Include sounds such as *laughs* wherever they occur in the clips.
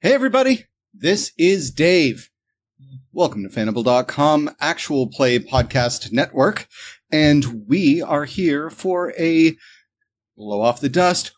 Hey, everybody. This is Dave. Welcome to Fandible.com Actual Play Podcast Network. And we are here for a blow off the dust,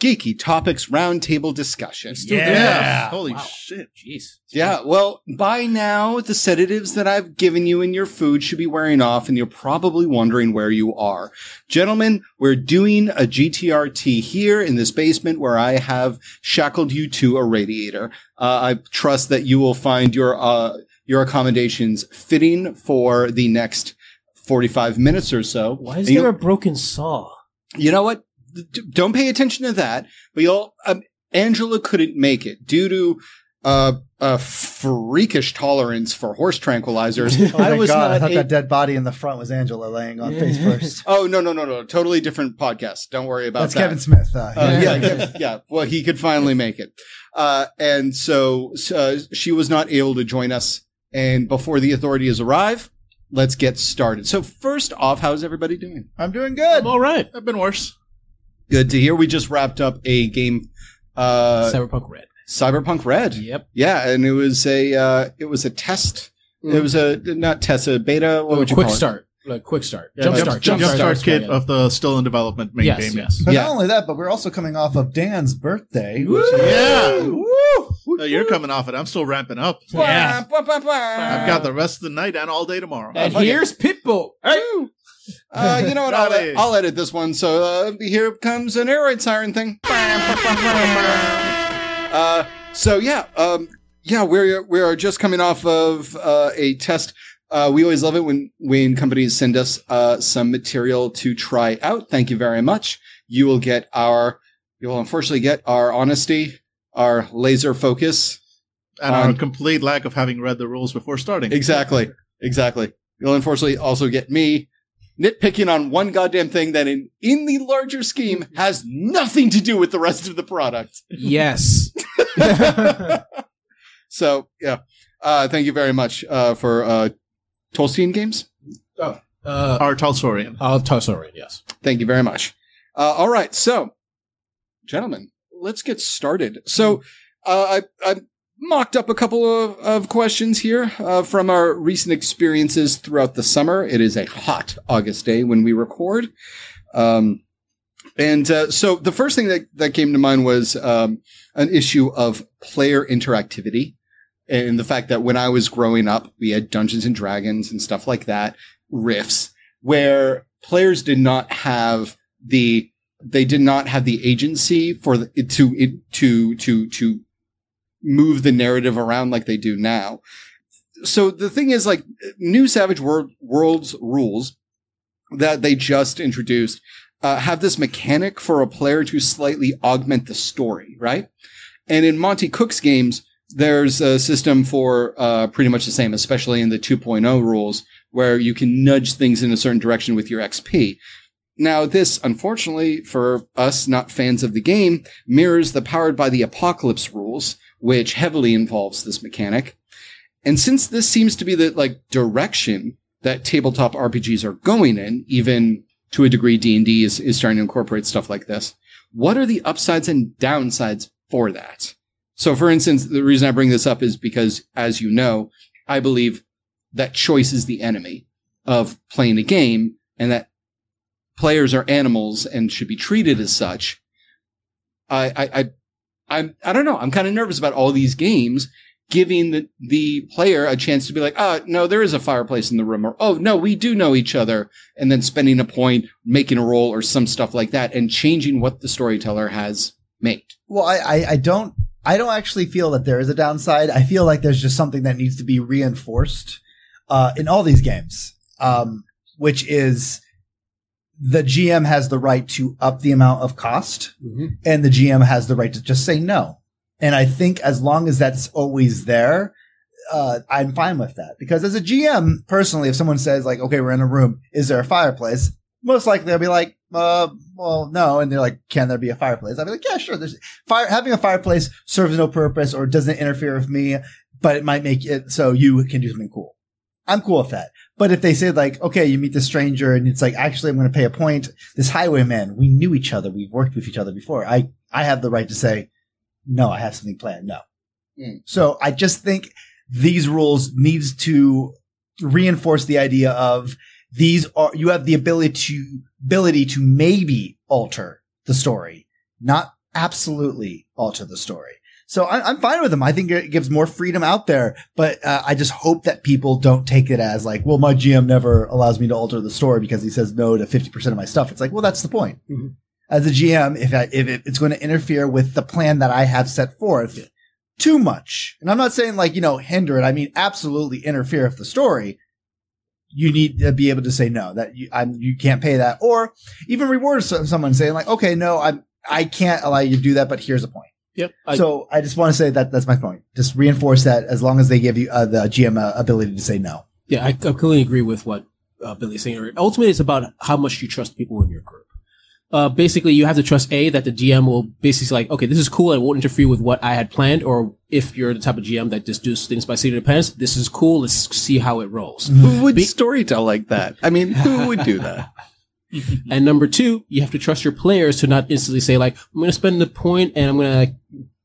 geeky topics roundtable discussion. Yeah. Holy Wow. shit. Jeez. Yeah, well, by now, the sedatives that I've given you in your food should be wearing off, and you're probably wondering where you are. Gentlemen, we're doing a GTRT here in this basement where I have shackled you to a radiator. Uh, I trust that you will find your, uh, your accommodations fitting for the next 45 minutes or so. Why is And you'll- there a broken saw? you know what? D- don't pay attention to that. But you'll, um, Angela couldn't make it due to uh, a freakish tolerance for horse tranquilizers. *laughs* Oh my I was god! I thought a- that dead body in the front was Angela laying on face first. *laughs* oh no no no no! Totally different podcast. Don't worry about That's that. Kevin Smith. Uh, Uh, yeah, yeah, yeah. Well, he could finally make it, uh, and so uh, she was not able to join us. And before the authorities arrive, let's get started. So first off, how's everybody doing? I'm doing good. I'm all right. I've been worse. Good to hear. We just wrapped up a game, uh, Cyberpunk Red. Cyberpunk Red. Yep. Yeah, and it was a uh, it was a test. It was a not test, a beta. What Oh, would you quick call it? start. Like quick start. Yeah, jump jump, start. jump, Jump start, start. kit of the still in development main Yes, game. yes. But Yeah. not only that, but we're also coming off of Dan's birthday. Woo! is- Yeah. Woo! Oh, you're coming off it. I'm still ramping up. Yeah. I've got the rest of the night and all day tomorrow. And here's Pitbull. Hey. Uh, you know what? I'll, Raleigh. I'll edit this one. So uh, here comes an air raid siren thing. Uh, so yeah, um, yeah, we're we are just coming off of uh, a test. Uh, we always love it when when companies send us uh, some material to try out. Thank you very much. You will get our you will unfortunately get our honesty, our laser focus. and our complete lack of having read the rules before starting. Exactly, exactly. You'll unfortunately also get me nitpicking on one goddamn thing that in in the larger scheme has nothing to do with the rest of the product. Yes. *laughs* so yeah, uh, thank you very much uh, for uh, Tolstein Games. Uh, R. Talsorian. I'll toss over it. Yes. Thank you very much. Uh, all right, so gentlemen, let's get started. So uh, I, I mocked up a couple of, of questions here uh, from our recent experiences throughout the summer. It is a hot August day when we record. Um, and uh, so the first thing that, that came to mind was um, an issue of player interactivity and the fact that when I was growing up, we had Dungeons and Dragons and stuff like that, riffs, where players did not have the they did not have the agency for the, to to to to move the narrative around like they do now. So the thing is, like new Savage World Worlds rules that they just introduced uh, have this mechanic for a player to slightly augment the story, right? And in Monte Cook's games, there's a system for uh, pretty much the same, especially in the 2.0 rules, where you can nudge things in a certain direction with your XP. Now, this, unfortunately, for us not fans of the game, mirrors the powered by the apocalypse rules, which heavily involves this mechanic. And since this seems to be the like direction that tabletop RPGs are going in, even to a degree D&D is, is starting to incorporate stuff like this. What are the upsides and downsides for that? So for instance, the reason I bring this up is because, as you know, I believe that choice is the enemy of playing a game and that players are animals and should be treated as such. I, I, I, I'm, I don't know. I'm kind of nervous about all these games giving the, the player a chance to be like, ah, no, there is a fireplace in the room or, oh, no, we do know each other. And then spending a point, making a roll or some stuff like that and changing what the storyteller has made. Well, I, I, I don't, I don't actually feel that there is a downside. I feel like there's just something that needs to be reinforced, uh, in all these games. Um, which is the GM has the right to up the amount of cost and the GM has the right to just say no. And I think as long as that's always there, uh, I'm fine with that because as a GM, personally, if someone says like, okay, we're in a room, is there a fireplace? Most likely they'll be like, uh, well, no. And they're like, can there be a fireplace? I'll be like, yeah, sure. There's fire, having a fireplace serves no purpose or doesn't interfere with me, but it might make it so you can do something cool. I'm cool with that. But if they say like, okay, you meet this stranger and it's like, actually, I'm going to pay a point. This highwayman, we knew each other. We've worked with each other before. I, I have the right to say, no, I have something planned. No. Mm. So I just think these rules needs to reinforce the idea of these are you have the ability to ability to maybe alter the story, not absolutely alter the story. So I, I'm fine with them. I think it gives more freedom out there, but uh, I just hope that people don't take it as like, well, my GM never allows me to alter the story because he says no to 50% of my stuff. It's like, well, that's the point. Mhm. As a GM, if I, if it's going to interfere with the plan that I have set forth too much, and I'm not saying like, you know, hinder it. I mean, absolutely interfere with the story. You need to be able to say no, that you, I'm, you can't pay that or even reward someone saying like, okay, no, I'm, I can't allow you to do that, but here's a point. Yep. I, so I just want to say that that's my point. Just reinforce that as long as they give you uh, the GM uh, ability to say no. yeah, I, I completely agree with what uh, Billy's saying. Ultimately, it's about how much you trust people in your group. Uh, basically, you have to trust A, that the GM will basically like, okay, this is cool and won't interfere with what I had planned. Or if you're the type of GM that just does things by seat of the pants, this is cool. Let's see how it rolls. Who would Be- storytell like that? I mean, who would do that? *laughs* And number two, you have to trust your players to not instantly say like, I'm going to spend the point and I'm going to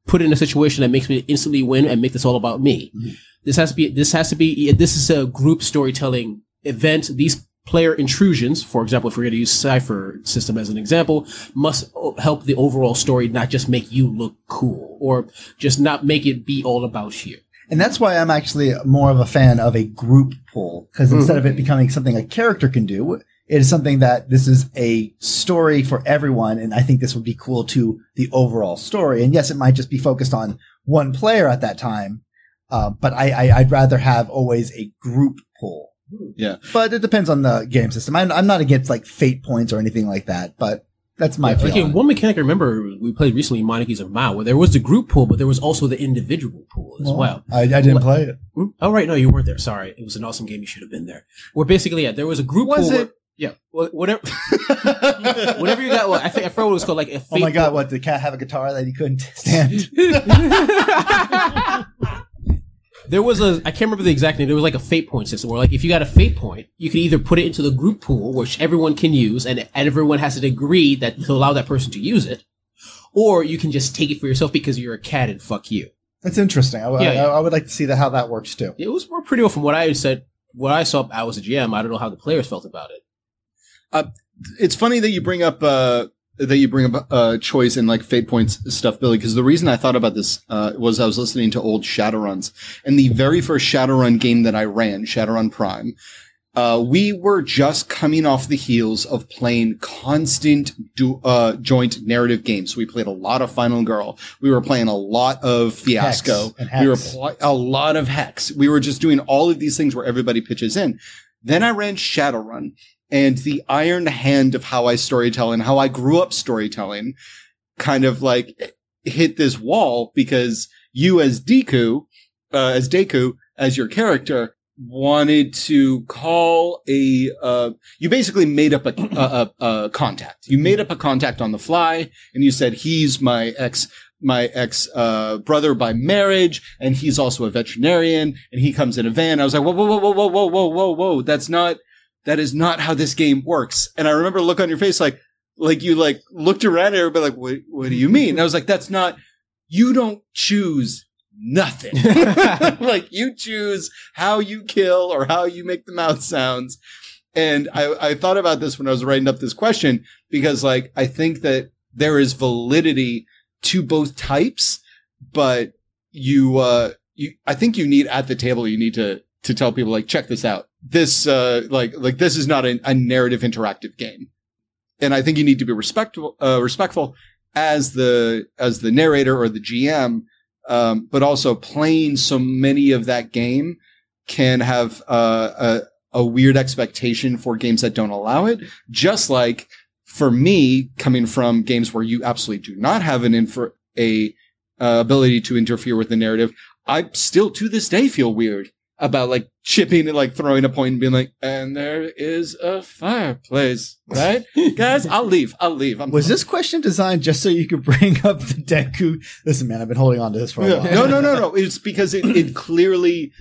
put in a situation that makes me instantly win and make this all about me. Mhm. This has to be, this has to be, this is a group storytelling event. These player intrusions, for example, if we're going to use Cypher system as an example, must help the overall story, not just make you look cool or just not make it be all about you. And that's why I'm actually more of a fan of a group pull because instead of it becoming something a character can do, it is something that this is a story for everyone. And I think this would be cool to the overall story. And yes, it might just be focused on one player at that time. Uh, but I, I, I'd rather have always a group pull. Yeah. But it depends on the game system. I'm, I'm not against like fate points or anything like that, but that's my Okay, one mechanic I remember we played recently, Monarchies of Mau, where there was the group pool, but there was also the individual pool as well. I, I didn't play it. Hmm? Oh, right. No, you weren't there. Sorry. It was an awesome game. You should have been there. Where basically, yeah, there was a group Was pool. where- it? Yeah. Well, whatever, *laughs* whatever you got. Well, I think I forgot what it was called. Like a Oh my God. What? Did cat have a guitar that he couldn't stand? *laughs* there was a, I can't remember the exact name. There was like a fate point system where like if you got a fate point, you can either put it into the group pool, which everyone can use and, everyone has to agree that to allow that person to use it. Or you can just take it for yourself because you're a cat and fuck you. That's interesting. I, Yeah, I- yeah. I would like to see that how that works too. It was more pretty well from what I said, what I saw, I was a GM. I don't know how the players felt about it. It's funny that you bring up uh that you bring up uh choice and like fate points stuff billy because the reason i thought about this uh was i was listening to old shadowruns and the very first shadowrun game that i ran shadowrun prime uh, we were just coming off the heels of playing constant du- uh, joint narrative games. We played a lot of Final Girl. We were playing a lot of Fiasco. We were pl- a lot of Hex. We were just doing all of these things where everybody pitches in. Then I ran Shadowrun and the iron hand of how I storytell and how I grew up storytelling kind of like hit this wall because you as Deku, uh, as Deku, as your character wanted to call a, uh, you basically made up a, a, a, a contact. You made up a contact on the fly and you said, he's my ex, my ex, uh, brother by marriage. And he's also a veterinarian and he comes in a van. I was like, whoa, whoa, whoa, whoa, whoa, whoa, whoa, whoa, whoa. That's not, that is not how this game works. And I remember look on your face, like, like you like looked around at everybody like, what, what do you mean? And I was like, that's not, you don't choose nothing. *laughs* *laughs* like you choose how you kill or how you make the mouth sounds. And I, I thought about this when I was writing up this question because like, I think that there is validity to both types, but you, uh, you, I think you need at the table, you need to, to tell people like, check this out. This, uh, like, like this is not a, a narrative interactive game. And I think you need to be respectful, uh, respectful as the, as the narrator or the GM um, but also playing so many of that game can have uh, a, a weird expectation for games that don't allow it. Just like for me, coming from games where you absolutely do not have an infer- a uh, ability to interfere with the narrative, I still to this day feel weird about like chipping and like throwing a point and being like, and there is a fireplace, right? *laughs* Guys, I'll leave. I'll leave. I'm Was this question designed just so you could bring up the Deku? Listen, man, I've been holding on to this for a Yeah. while. No, no, no, no. It's because it, it clearly,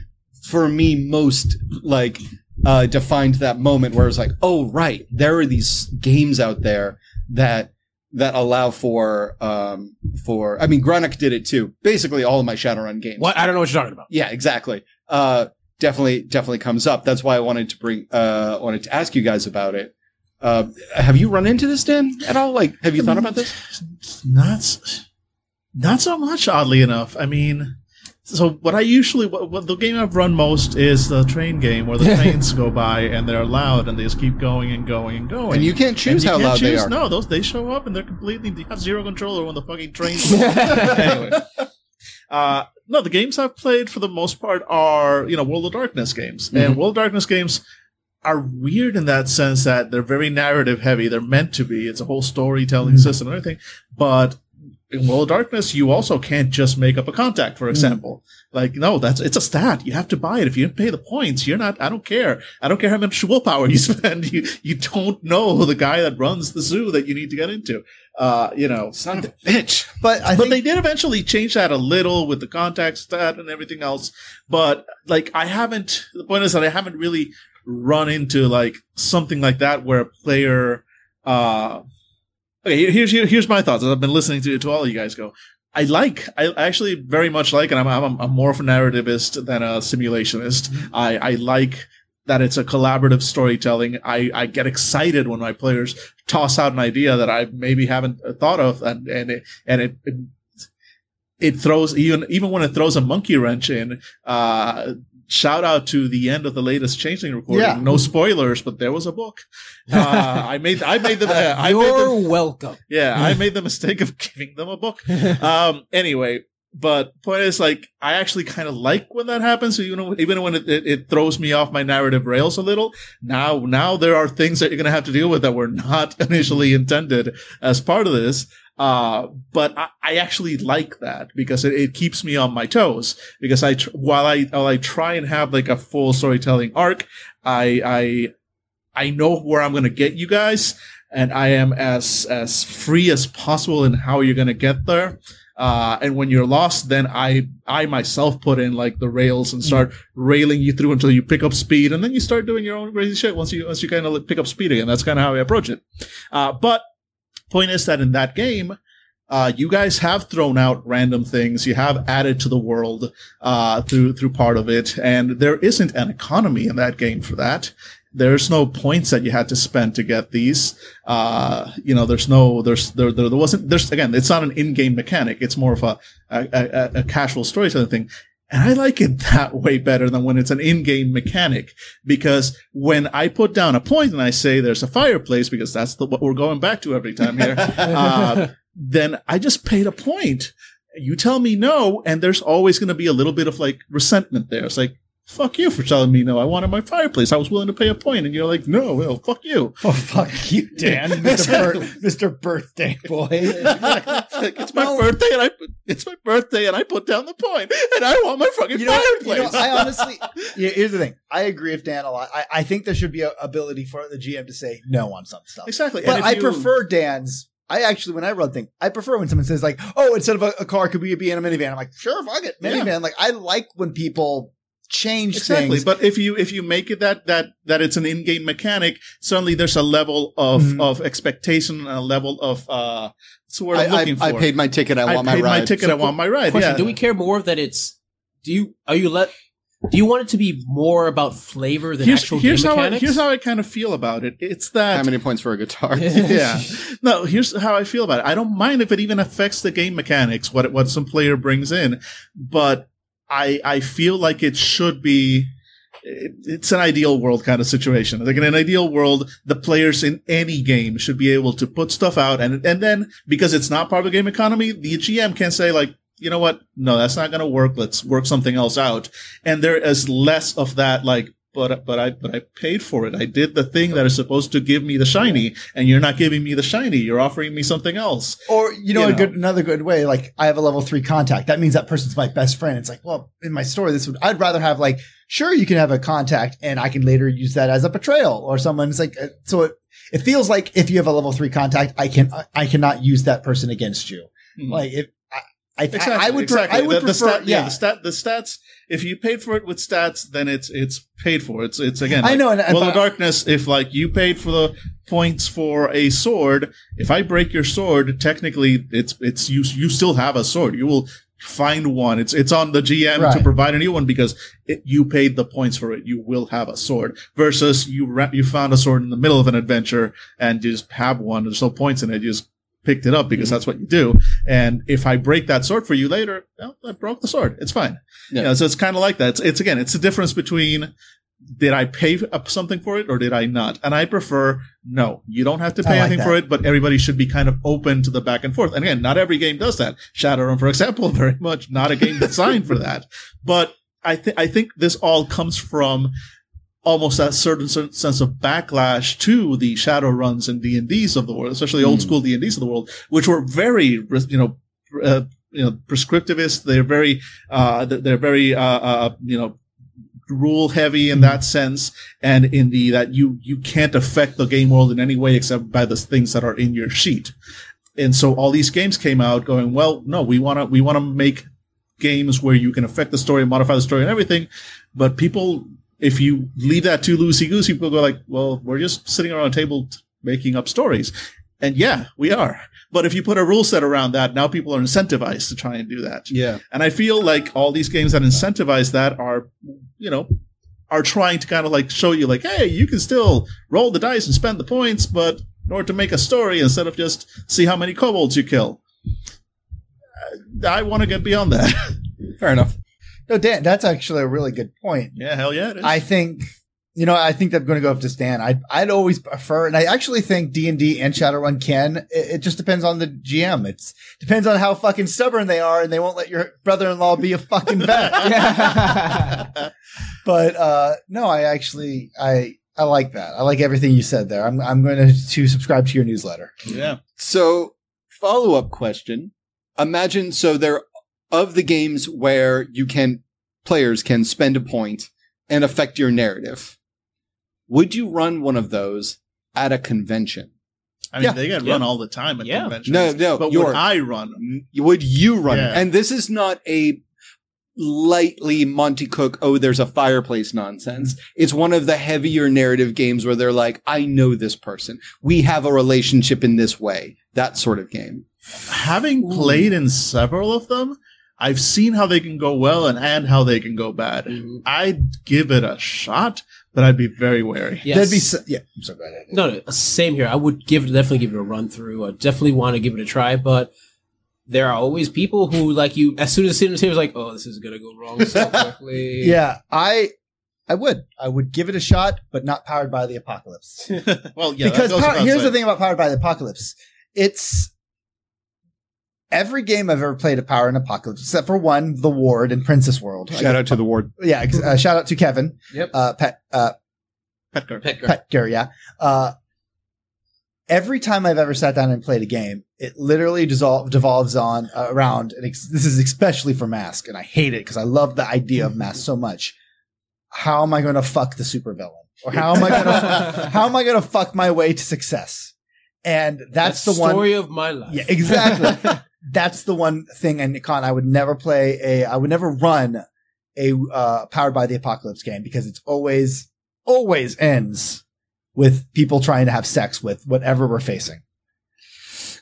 for me, most like uh, defined that moment where it's like, oh, right, there are these games out there that that allow for um for I mean Grunnock did it too. Basically all of my Shadowrun games. What? I don't know what you're talking about. Yeah, exactly. Uh definitely definitely comes up. That's why I wanted to bring uh wanted to ask you guys about it. Uh have you run into this Dan at all? Like have you thought about this? Not, not so much. Oddly enough, I mean, so what I usually what, what the game I've run most is the train game where the trains go by and they're loud and they just keep going and going and going. And you can't choose you how can't loud they are. No, those they show up and they're completely you have zero control over when the fucking trains. *laughs* anyway, uh, no, the games I've played for the most part are you know World of Darkness games, Mm-hmm. and World of Darkness games are weird in that sense that they're very narrative heavy. They're meant to be. It's a whole storytelling Mm-hmm. system and everything, but. In World of Darkness, you also can't just make up a contact, for example. Like, no, that's, it's a stat. You have to buy it. If you don't pay the points, you're not, I don't care. I don't care how much willpower you *laughs* spend. You, you don't know the guy that runs the zoo that you need to get into. Uh, you know, Son of a bitch. But I but think they did eventually change that a little with the contact stat and everything else. But like, I haven't. The point is that I haven't really run into like something like that where a player. Uh, okay, here's here- here's my thoughts. As I've been listening to to all of you guys go. I like. I actually very much like, and I'm I'm, I'm more of a narrativist than a simulationist. I I like that it's a collaborative storytelling. I, I get excited when my players toss out an idea that I maybe haven't thought of, and and it and it, it it throws even even when it throws a monkey wrench in. Uh, shout out to the end of the latest Changeling recording. Yeah. No spoilers, but there was a book. Uh, I made I made the uh, I made You're the, welcome. yeah I *laughs* made the mistake of giving them a book. Um. Anyway. But point is, like, I actually kind of like when that happens. So, you know, even when it, it, it throws me off my narrative rails a little, now, now there are things that you're going to have to deal with that were not *laughs* initially intended as part of this. Uh, but I, I actually like that because it, it keeps me on my toes. Because I, tr- while I, while I try and have like a full storytelling arc, I, I, I know where I'm going to get you guys and I am as, as free as possible in how you're going to get there. Uh, and when you're lost, then I, I myself put in like the rails and start railing you through until you pick up speed. And then you start doing your own crazy shit once you, once you kind of pick up speed again. That's kind of how I approach it. Uh, but point is that in that game, uh, you guys have thrown out random things. You have added to the world uh, through through part of it, and there isn't an economy in that game for that. There's no points that you had to spend to get these. Uh, you know, there's no, there's there, there, wasn't. There's again, it's not an in-game mechanic. It's more of a a, a, a casual storytelling thing. And I like it *laughs* that way better than when it's an in-game mechanic because when I put down a point and I say there's a fireplace because that's the, what we're going back to every time here, *laughs* uh, then I just paid a point. You tell me no, and there's always going to be a little bit of like resentment there. It's like, fuck you for telling me no. I wanted my fireplace. I was willing to pay a point, and you're like, no, well, fuck you. oh fuck you, Dan, *laughs* Mr. Mr. Birthday Boy. It's my No. birthday, and I it's my birthday, and I put down the point, and I want my fucking You know, what- you fireplace. know, I honestly, *laughs* yeah, here's the thing. I agree with Dan a lot. I, I think there should be a ability for the GM to say no on some stuff. exactly. But I you- prefer Dan's. I actually, when I run things, I prefer when someone says like, "Oh, instead of a, a car, could we be in a minivan?" I'm like, "Sure, fuck it, Yeah. minivan." Like, I like when people change Exactly, things. but if you if you make it that that that it's an in-game mechanic, suddenly there's a level of Mhm. of expectation and a level of uh, what's the word I, looking I, for? I paid my ticket. I, I want my ride. my ticket. I want my ride. Question: yeah. Do we care more that it's? Do you are you let? Do you want it to be more about flavor than here's actual here's game how I, mechanics? here's how I kind of feel about it. It's that How many points for a guitar? *laughs* *laughs* yeah. No, here's how I feel about it. I don't mind if it even affects the game mechanics, what what some player brings in, but I I feel like it should be. It's an ideal world kind of situation. Like in an ideal world, the players in any game should be able to put stuff out, and and then because it's not part of the game economy, the GM can say like, you know what, no, that's not going to work. Let's work something else out, and there is less of that like. But but I but I paid for it. I did the thing that is supposed to give me the shiny, and you're not giving me the shiny. You're offering me something else. or you know, you a know. good another good way. Like, I have a level three contact. That means that person's my best friend. It's like, well, in my story, this would I'd rather have like, sure, you can have a contact, and I can later use that as a betrayal or someone's like. uh, So it it feels like if you have a level three contact, I can I cannot use that person against you. Hmm. Like if I, I, Exactly. I would exactly. I would the, the prefer stat, yeah. yeah. the stat the stats. If you paid for it with stats, then it's it's paid for. It's it's again. I know, and- of but- Darkness. If like you paid for the points for a sword. If I break your sword, technically it's it's you you still have a sword. You will find one. It's it's on the GM to provide a new one because it, you paid the points for it. You will have a sword versus you you found a sword in the middle of an adventure and you just have one. There's no points in it. You just picked it up because Mm-hmm. that's what you do. And if I break that sword for you later, well, I broke the sword. It's fine. Yeah. You know, so it's kind of like that. It's, it's again, it's the difference between did I pay up something for it or did I not? And I prefer no. You don't have to pay like anything that. for it, but everybody should be kind of open to the back and forth. And again, not every game does that. Shadowrun, for example, *laughs* very much not a game designed for that. But I think I think this all comes from almost that certain, certain sense of backlash to the shadow runs and D and D's of the world, especially old Hmm. school D and D's of the world, which were very, you know, uh, you know, prescriptivist. They're very, uh, they're very, uh, uh, you know, rule heavy in that sense, and in the that you you can't affect the game world in any way except by the things that are in your sheet. And so all these games came out going, well, no, we want to we want to make games where you can affect the story, modify the story, and everything. But people, if you leave that too loosey goosey, people go like, well, we're just sitting around a table t- making up stories. And yeah, we are. But if you put a rule set around that, now people are incentivized to try and do that. Yeah. And I feel like all these games that incentivize that are, you know, are trying to kind of like show you like, hey, you can still roll the dice and spend the points, but in order to make a story instead of just see how many kobolds you kill. Uh, I want to get beyond that. *laughs* Fair enough. No, Dan, that's actually a really good point. yeah, hell yeah, it is. I think, you know, I think I'm going to go up to Stan. I'd, I'd always prefer, and I actually think D and D and Shadowrun can. It, it just depends on the GM. It's depends on how fucking stubborn they are, and they won't let your brother-in-law be a fucking vet. *laughs* *laughs* but uh, no, I actually, I, I like that. I like everything you said there. I'm, I'm going to, to subscribe to your newsletter. yeah. So, follow up question. Imagine, so there, of the games where you can, players can spend a point and affect your narrative, would you run one of those at a convention? I mean, Yeah. they get Yeah. run all the time at Yeah. conventions. No, no, But your- would I run them? Mm, would you run? Yeah. And this is not a lightly Monte Cook, oh, there's a fireplace nonsense. It's one of the heavier narrative games where they're like, I know this person. We have a relationship in this way. That sort of game. Having played in several of them, I've seen how they can go well and, and how they can go bad. Mhm. I'd give it a shot, but I'd be very wary. Yes. That'd be, so, yeah. I'm sorry, go ahead. No, no, same here. I would give it definitely give it a run through. I definitely want to give it a try, but there are always people who like you. As soon as sit on the table, is like, oh, this is gonna go wrong so *laughs* quickly. Yeah, I, I would, I would give it a shot, but not powered by the apocalypse. *laughs* well, yeah. that because goes power- without here's the thing about Powered by the Apocalypse. It's every game I've ever played of Power and Apocalypse, except for one, The Ward in Princess World. Shout out to the ward. Yeah, uh, shout out to Kevin. Yep. Uh, Pet, uh, Petker. Petker. Petker, yeah. Uh, every time I've ever sat down and played a game, it literally dissolve, devolves on uh, around. And ex- this is especially for Mask, and I hate it because I love the idea of Mask so much. How am I going to fuck the supervillain, or how am I going *laughs* to how am I going to fuck my way to success? And that's, the one. story of my life. Yeah, exactly. *laughs* that's the one thing. And Con, I would never play a, I would never run a uh, powered by the apocalypse game because it's always, always ends with people trying to have sex with whatever we're facing.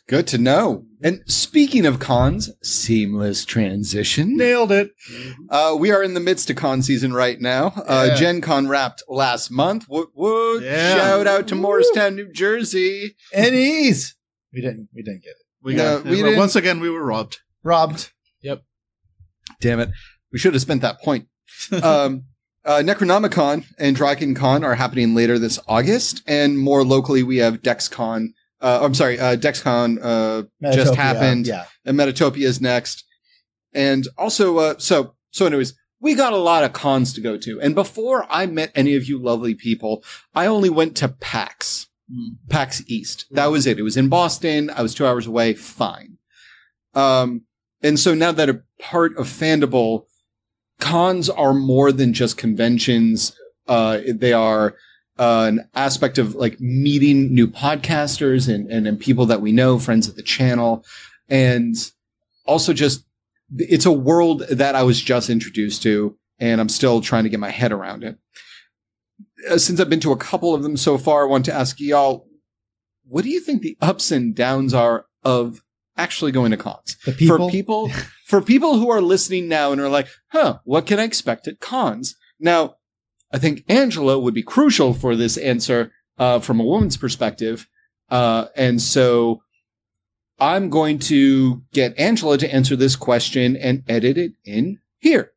Good to know. And speaking of cons, seamless transition. Nailed it. Uh, we are in the midst of con season right now. Uh, Yeah. Gen Con wrapped last month. Woot woot. Yeah. Shout out to Morristown, New Jersey. ENnies. We didn't, we didn't get it. We No, got we didn't- once again we were robbed. Robbed. Yep. Damn it. We should have spent that point. *laughs* um, uh, Necronomicon and DragonCon are happening later this August. And more locally, we have DexCon. Uh, I'm sorry, uh, DexCon uh, just Metatopia, happened. Yeah. and Metatopia is next. And also, uh, so, so anyways, we got a lot of cons to go to. And before I met any of you lovely people, I only went to PAX. PAX East. That was it. It was in Boston. I was two hours away. Fine. Um, and so now that a part of Fandible, cons are more than just conventions. Uh, they are, uh, an aspect of like meeting new podcasters and, and, and people that we know, friends of the channel. And also just, it's a world that I was just introduced to and I'm still trying to get my head around it. Uh, Since I've been to a couple of them so far, I want to ask y'all, what do you think the ups and downs are of actually going to cons? People, For people, *laughs* for people who are listening now and are like, huh, what can I expect at cons? Now, I think Angela would be crucial for this answer, uh, from a woman's perspective. Uh, and so I'm going to get Angela to answer this question and edit it in here.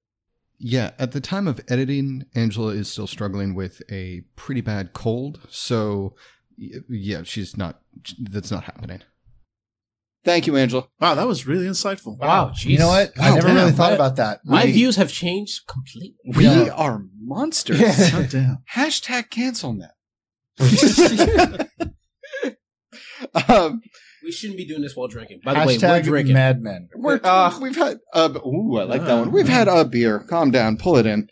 Yeah, at the time of editing, Angela is still struggling with a pretty bad cold. So, yeah, she's not, that's not happening. Thank you, Angela. Wow, that was really insightful. Wow, you know what? I never damn. really thought My- about that. My We- views have changed completely. We Yeah. are monsters. *laughs* God damn. Hashtag cancel net. *laughs* *laughs* um, We shouldn't be doing this while drinking. By the way, we're Hashtag drinking. madmen. we're, Ah. we've had, uh, ooh, I like that one. We've had a beer. Calm down. Pull it in.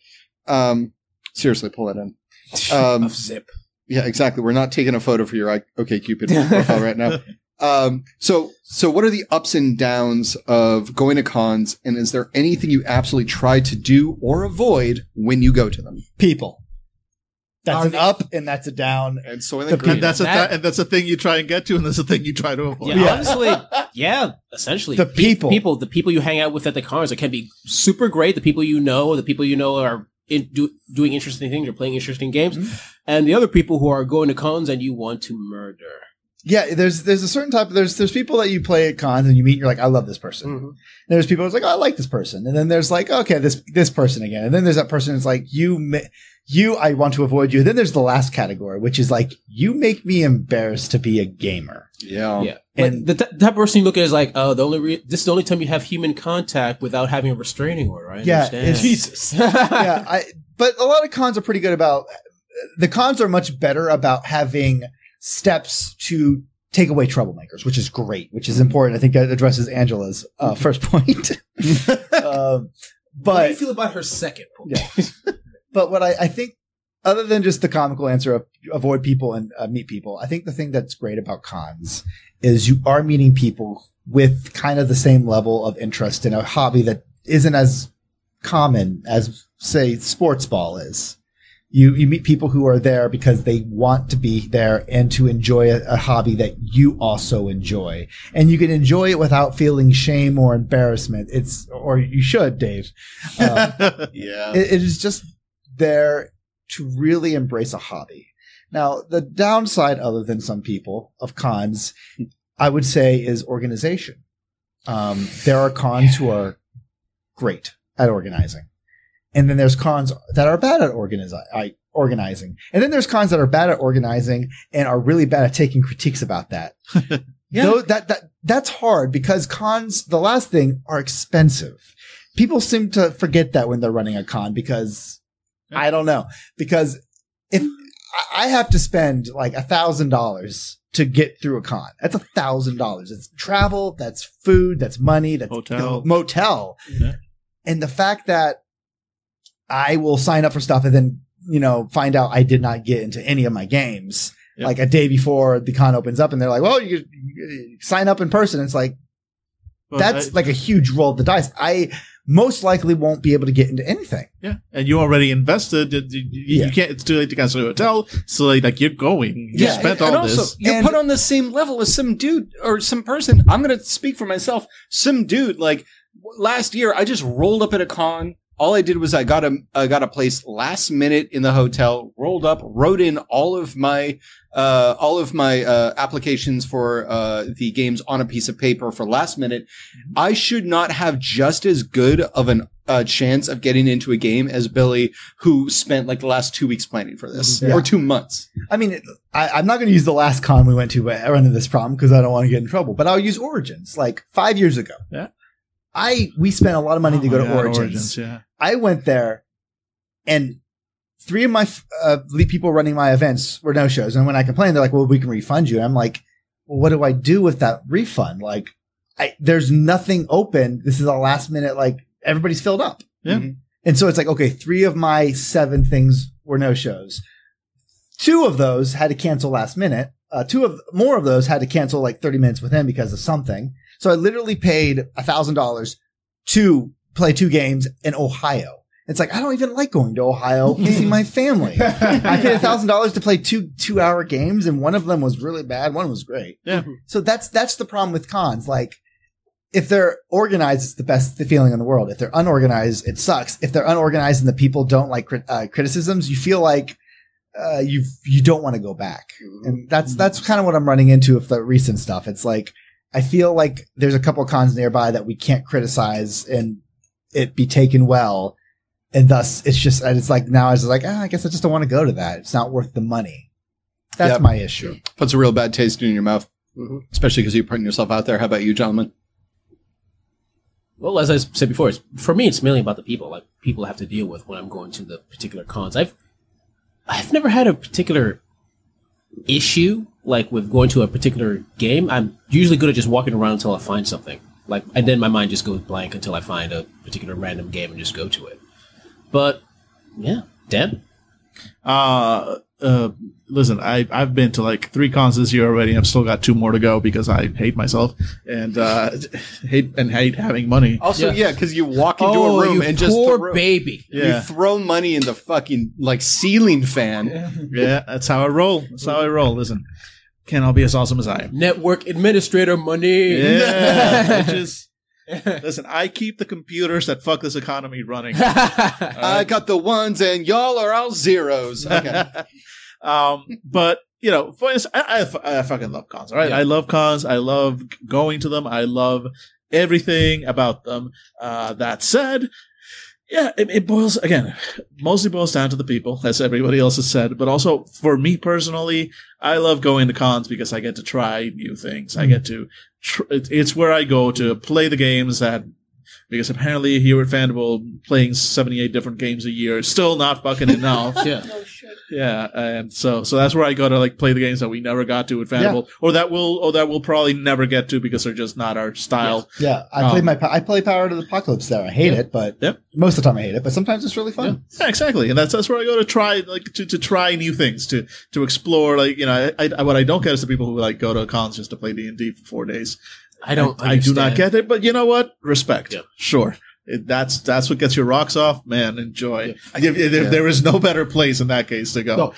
Um, seriously, pull it in. *laughs* Um, of zip. Yeah, exactly. We're not taking a photo for your I- OK Cupid profile right now. *laughs* Um, so, so what are the ups and downs of going to cons? And is there anything you absolutely try to do or avoid when you go to them? People. That's Are an they- up and that's a down. And so I The think people- And that's a That- th- and that's a thing you try and get to, and that's a thing you try to avoid. Yeah, Yeah. honestly, yeah, essentially. The Pe- people. people, the people you hang out with at the cons, it can be super great. The people you know, the people you know are in, do, doing interesting things or playing interesting games, Mm-hmm. and the other people who are going to cons and you want to murder. Yeah, there's there's a certain type. There's there's people that you play at cons and you meet. and You're like, I love this person. And there's people who's like, oh, I like this person. And then there's like, okay, this this person again. And then there's that person that's like, you ma- you I want to avoid you. then there's the last category, which is like, you make me embarrassed to be a gamer. yeah. yeah, and- and the t- type of person you look at is like, oh, the only re- this is the only time you have human contact without having a restraining order. I Yeah, understand. it's- Jesus. *laughs* yeah, I but a lot of cons are pretty good about the cons are much better about having steps to take away troublemakers, which is great, which is important. I think that addresses Angela's uh, first point. *laughs* *laughs* um, What do you but feel about her second point? Yeah. But what I, I think, other than just the comical answer of avoid people and uh, meet people, I think the thing that's great about cons is you are meeting people with kind of the same level of interest in a hobby that isn't as common as, say, sports ball is. You, you meet people who are there because they want to be there and to enjoy a, a hobby that you also enjoy. And you can enjoy it without feeling shame or embarrassment. It's, or you should, Dave. Um, *laughs* Yeah. it, it is just there to really embrace a hobby. Now, the downside, other than some people of cons, I would say is organization. Um, there are cons who are great at organizing. And then there's cons that are bad at organizi- I, organizing. And then there's cons that are bad at organizing and are really bad at taking critiques about that. *laughs* Yeah. Though that, that, that's hard because cons, the last thing, are expensive. People seem to forget that when they're running a con because I don't know. Because if I- have to spend like a thousand dollars to get through a con, that's a thousand dollars. It's travel, that's food, that's money, that's Hotel. motel. Yeah. And the fact that I will sign up for stuff and then, you know, find out I did not get into any of my games Yeah. like a day before the con opens up and they're like, well, you, you sign up in person. It's like, But that's I- like a huge roll of the dice. I most likely won't be able to get into anything. yeah, and you already invested. You, you- you Yeah. can't. It's too late to cancel your hotel. So like, like you're going. You Yeah, spent and all also, this. you're And- put on the same level as some dude or some person. I'm going to speak for myself. Some dude, like last year, I just rolled up at a con. All I did was I got a I got a place last minute in the hotel. Rolled up, wrote in all of my uh, all of my uh, applications for uh, the games on a piece of paper for last minute. I should not have just as good of an uh, chance of getting into a game as Billy, who spent like the last two weeks planning for this Yeah. or two months. I mean, I, I'm not going to use the last con we went to but I run into this problem because I don't want to get in trouble. But I'll use Origins. Like five years ago, Yeah. I we spent a lot of money to Oh go my to God, Origins. Yeah. I went there, and three of my uh, lead people running my events were no shows. And when I complained, they're like, "Well, we can refund you." And I'm like, "Well, what do I do with that refund? Like, I, there's nothing open. This is a last minute. Like everybody's filled up." Yeah. Mhm. And so it's like, okay, three of my seven things were no shows. Two of those had to cancel last minute. Uh, two of more of those had to cancel like 30 minutes with him because of something. So I literally paid a thousand dollars to play two games in Ohio. It's like I don't even like going to Ohio to see my family. I paid a thousand dollars to play two two hour games, and one of them was really bad. One was great. Yeah. So that's that's the problem with cons. Like, if they're organized, it's the best feeling in the world. If they're unorganized, it sucks. If they're unorganized and the people don't like crit- uh, criticisms, you feel like uh, you you don't want to go back. And that's that's kind of what I'm running into with the recent stuff. It's like I feel like there's a couple cons nearby that we can't criticize and it be taken well. And thus it's just, and it's like now I was like, ah, I guess I just don't want to go to that. It's not worth the money. That's Yep. my issue. Puts a real bad taste in your mouth, Mhm. especially because you're putting yourself out there. How about you, gentlemen? Well, as I said before, it's, for me, it's mainly about the people. Like people I have to deal with when I'm going to the particular cons. I've I've never had a particular issue like with going to a particular game. I'm usually good at just walking around until I find something. Like, and then my mind just goes blank until I find a particular random game and just go to it. But yeah, Dan. Uh, uh, listen, I I've been to like three cons this year already. I've still got two more to go because I hate myself and uh, hate and hate having money. Also, Yeah. yeah, because you walk into oh, a room you and just poor throw, baby. you throw money in the fucking like ceiling fan. yeah, that's how I roll. That's how I roll. Listen, can't all be as awesome as I am. Network administrator money. Yeah, *laughs* bitches. Listen, I keep the computers that fuck this economy running. *laughs* I got the ones and y'all are all zeros. *laughs* Okay. Um, but you know, for instance, I, I, I fucking love cons. Right, Yeah. I love cons. I love going to them. I love everything about them. Uh, that said, yeah, it, it boils again, mostly boils down to the people, as everybody else has said. But also for me personally, I love going to cons because I get to try new things. I get to. Tr- it's where I go to play the games that. Because apparently here at Fandible, playing 78 different games a year is still not fucking enough. *laughs* yeah. No Yeah, and so so that's where I go to like play the games that we never got to at Fandible, or that will or that we'll probably never get to because they're just not our style. Yeah. I Um, play my, I play Power to the Apocalypse there. I hate it, but Yep. most of the time I hate it, but sometimes it's really fun. Yeah, exactly, and that's that's where I go to try like to, to try new things to to explore. Like you know, I, I what I don't get is the people who like go to cons just to play D and D for four days. I don't. I, do not get it, but you know what? Respect. Yeah. Sure. It, that's that's what gets your rocks off, man. Enjoy. Yeah. If- there- there is no better place in that case to go. No.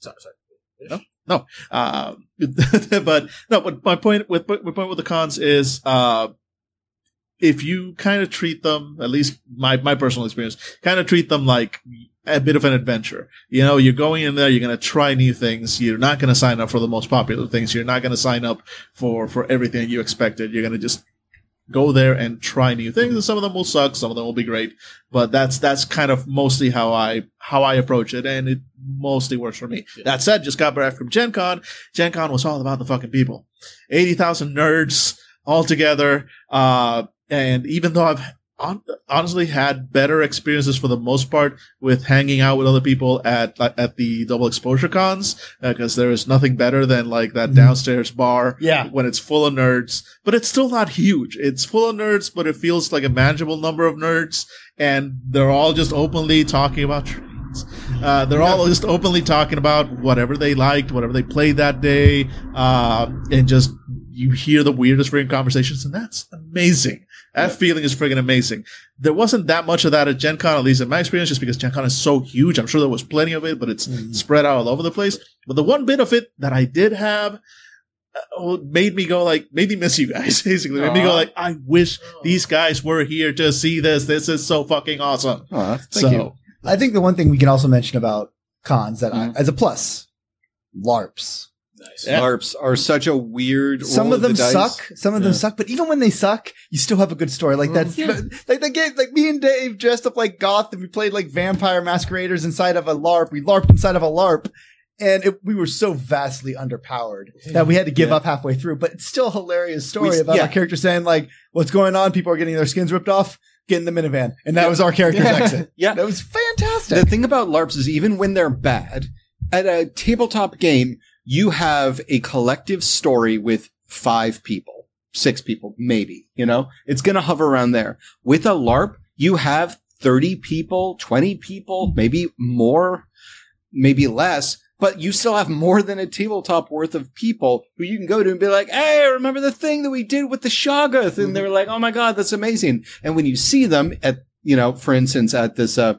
Sorry, sorry. Uh, *laughs* but no, but my point with my point with the cons is uh, if you kind of treat them, at least my my personal experience, kind of treat them like a bit of an adventure. You know, you're going in there, you're going to try new things. You're not going to sign up for the most popular things. You're not going to sign up for for everything you expected. You're going to just go there and try new things and some of them will suck some of them will be great but that's that's kind of mostly how i how i approach it and it mostly works for me Yeah. that said just got back from gen con gen con was all about the fucking people 80000 nerds all together uh and even though i've hon- honestly had better experiences for the most part with hanging out with other people at at the double exposure cons because there is nothing better than like that Mhm. downstairs bar Yeah. when it's full of nerds, but it's still not huge. It's full of nerds, but it feels like a manageable number of nerds, and they're all just openly talking about trains. Uh, they're all just openly talking about whatever they liked, whatever they played that day, uh, and just you hear the weirdest freaking conversations, and that's amazing. That feeling is freaking amazing. There wasn't that much of that at Gen Con, at least in my experience, just because Gen Con is so huge. I'm sure there was plenty of it, but it's Mhm. spread out all over the place. But the one bit of it that I did have uh, made me go like, made me miss you guys, *laughs* basically. Made me go like, I wish these guys were here to see this. This is so fucking awesome. Aw, thank so, you. I think the one thing we can also mention about cons that Mhm. I, as a plus, LARPs. Nice. Yeah. LARPs are such a weird. Some of them the dice. suck. Some of them Yeah. suck. But even when they suck, you still have a good story. Like that, mm-hmm. *laughs* like the game, like me and Dave dressed up like goth and we played like vampire masqueraders inside of a LARP. We LARPed inside of a LARP. And it, we were so vastly underpowered mm-hmm. that we had to give Yeah. up halfway through. But it's still a hilarious story We- about yeah. our character saying like, "What's going on? People are getting their skins ripped off. Get in the minivan." And that was our character's exit. *laughs* Yeah. That was fantastic. The thing about LARPs is even when they're bad, at a tabletop game, you have a collective story with five people, six people, maybe, you know, it's going to hover around there. With a LARP, you have 30 people, 20 people, maybe more, maybe less, but you still have more than a tabletop worth of people who you can go to and be like, Hey, remember the thing that we did with the Shoggoth? And they're like, Oh my God, that's amazing. And when you see them at you know, for instance, at this, uh,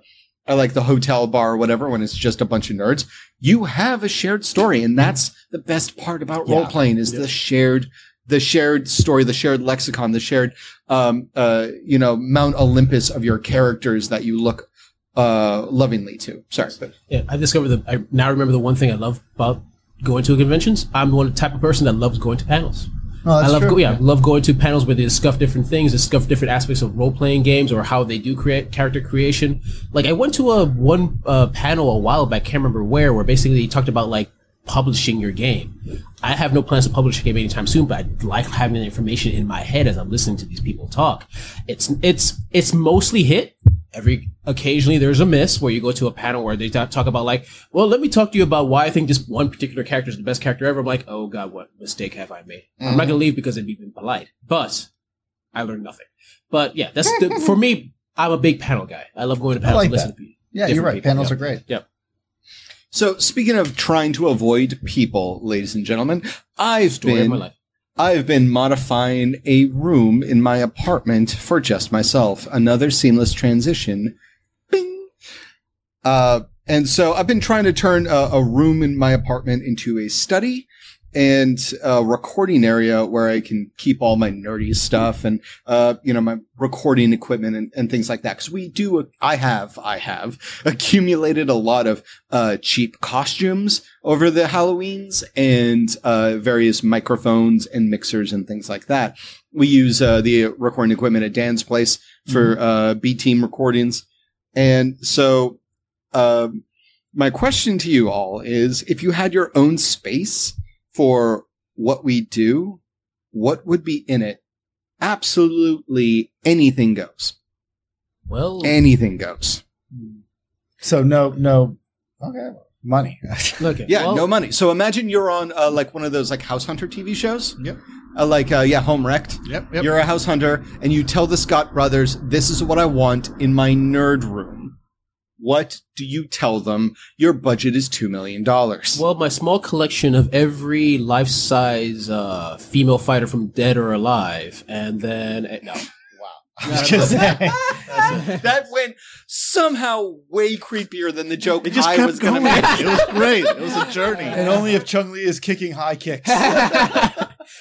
like the hotel bar or whatever when it's just a bunch of nerds. You have a shared story, and that's the best part about Yeah. role playing is the shared, the shared story, the shared lexicon, the shared, um, uh, you know, Mount Olympus of your characters that you look, uh, lovingly to. Sorry, but Yeah, I discovered that I now remember the one thing I love about going to conventions. I'm the one type of person that loves going to panels. Oh, I love true. go, yeah, love going to panels where they discuss different things, discuss different aspects of role playing games or how they do create character creation. Like I went to a one uh, panel a while back, I can't remember where, where basically they talked about like publishing your game. I have no plans to publish a game anytime soon, but I like having the information in my head as I'm listening to these people talk. It's it's it's mostly hit. Every occasionally there's a miss where you go to a panel where they talk talk about like, well, let me talk to you about why I think this one particular character is the best character ever. I'm like, oh god, what mistake have I made? I'm not mm-hmm. gonna leave because it'd be polite, but I learned nothing. But yeah, that's the, for me. I'm a big panel guy. I love going to panels like and listening that. to people. Yeah, you're right. people, Panels yeah. are great. Yep. So speaking of trying to avoid people, ladies and gentlemen, I've Story of my been life. I've been modifying a room in my apartment for just myself. Another seamless transition. Bing. Uh, and so I've been trying to turn a, a room in my apartment into a study and a recording area where I can keep all my nerdy stuff and, uh, you know, my recording equipment and, and things like that. Cause we do, I have, I have *laughs* accumulated a lot of, uh, cheap costumes over the Halloweens and, uh, various microphones and mixers and things like that. We use, uh, the recording equipment at Dan's place for, uh, B team recordings. And so, um, my question to you all is if you had your own space for what we do, what would be in it? Absolutely anything goes. Well, Anything goes. So no, no. Okay, money. *laughs* okay. Yeah, well, no money. So imagine you're on uh, like one of those like house hunter TV shows. Yep. Uh, like uh, yeah, Home Wrecked. Yep. Yep. You're a house hunter, and you tell the Scott brothers, "This is what I want in my nerd room." What do you tell them? Your budget is two million dollars. Well, my small collection of every life-size uh, female fighter from Dead or Alive, and then eh, no, I was *laughs* just *laughs* that went somehow way creepier than the joke It just I kept was going to make. it was great. It was a *laughs* journey. and only if Chung Li is kicking high kicks.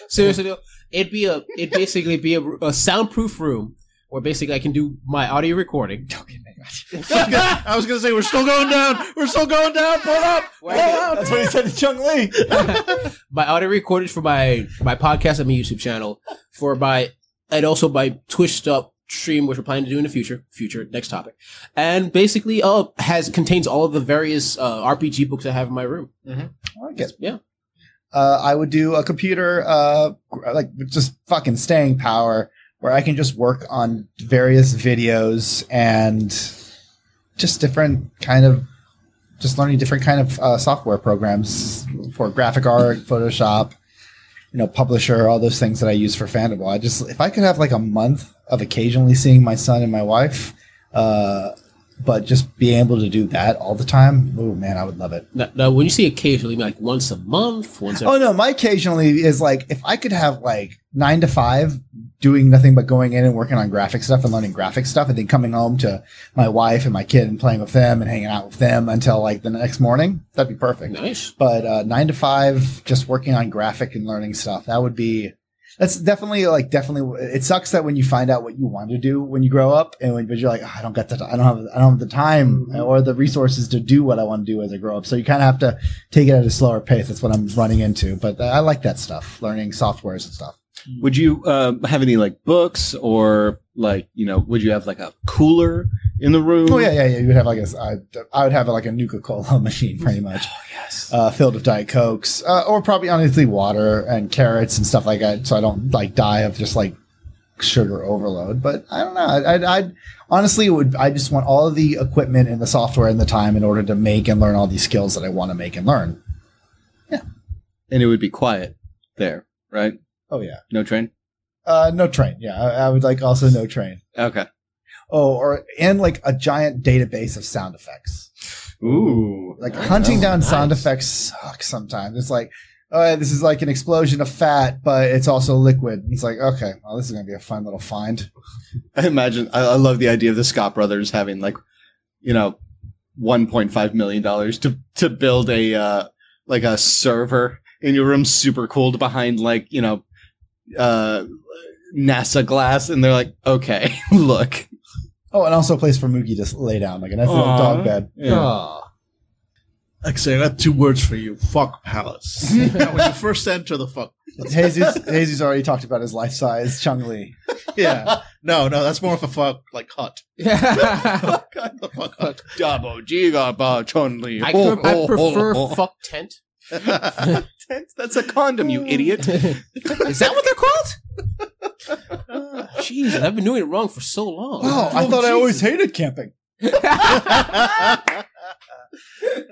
Seriously, though, it'd be a it'd basically be a, a soundproof room where basically I can do my audio recording. I was gonna say we're still going down. We're still going down. Pull up. Pull up. That's what he said to Chung Li. *laughs* my audio recordings for my my podcast and my YouTube channel, for my and also my Twitch stuff stream, which we're planning to do in the future. Future next topic, and basically, uh, has contains all of the various uh, RPG books I have in my room. I like it. Yeah. Uh, I would do a computer, uh, like just fucking staying power, where I can just work on various videos and just different kind of, just learning different kind of uh, software programs for graphic art, Photoshop, you know, Publisher, all those things that I use for Fandible. I just, if I could have like a month of occasionally seeing my son and my wife, uh, but just being able to do that all the time, oh man, I would love it. Now, now when you say occasionally, like once a month, once. Every, Oh no, my occasionally is like if I could have like nine to five doing nothing but going in and working on graphic stuff and learning graphic stuff and then coming home to my wife and my kid and playing with them and hanging out with them until like the next morning, that'd be perfect. nice. But uh, nine to five, just working on graphic and learning stuff, that would be. That's definitely like definitely. It sucks that when you find out what you want to do when you grow up, and when but you're like, "Oh, I don't get the, I don't have, I don't have the time mm-hmm. or the resources to do what I want to do as I grow up. So you kind of have to take it at a slower pace. That's what I'm running into. But I like that stuff, learning softwares and stuff. Would you uh, have any like books or like you know? Would you have like a cooler in the room? Oh yeah, yeah, yeah. You would have like a, I, I would have like a Nuka Cola *laughs* machine, pretty much. Oh yes. uh, filled with diet cokes, uh, or probably honestly water and carrots and stuff like that, so I don't like die of just like sugar overload. But I don't know. I, I, I honestly it would. I just want all of the equipment and the software and the time in order to make and learn all these skills that I want to make and learn. Yeah. And it would be quiet there, right? Oh yeah. No train. Uh, no train. Yeah, I, I would like also no train. Okay. Oh, or and like a giant database of sound effects. Ooh. Like hunting down nice. sound effects sucks sometimes. It's like oh, this is like an explosion of fat, but it's also liquid. It's like, okay, well, this is gonna be a fun little find. I imagine. I, I love the idea of the Scott brothers having like, you know, one point five million dollars to to build a uh, like a server in your room, super cooled behind like you know, uh, NASA glass, and they're like, okay, *laughs* look, Oh, and also a place for Mookie to lay down, like a nice little Aw. dog bed. Yeah. Aw. Like I say, I got two words for you. Fuck palace. Now, when you first enter the fuck. Jesus, Jesus already talked about his life size Chung Li. Yeah. No, no, that's more of a fuck like hut. *laughs* *laughs* I, the fuck hut. Double giga ba chun li. pre- I prefer fuck tent. That's a condom, you idiot. *laughs* Is that what they're called? *laughs* Jeez, I've been doing it wrong for so long. Wow, I thought I always hated camping. *laughs*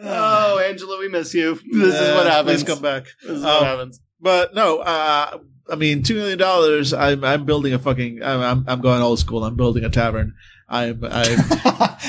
Oh, Angela, we miss you. This is what happens. Please come back. This is Um, what happens. But no, uh, I mean, two million dollars. I'm I'm building a fucking. I'm, I'm I'm going old school. I'm building a tavern. I'm *laughs* I'm.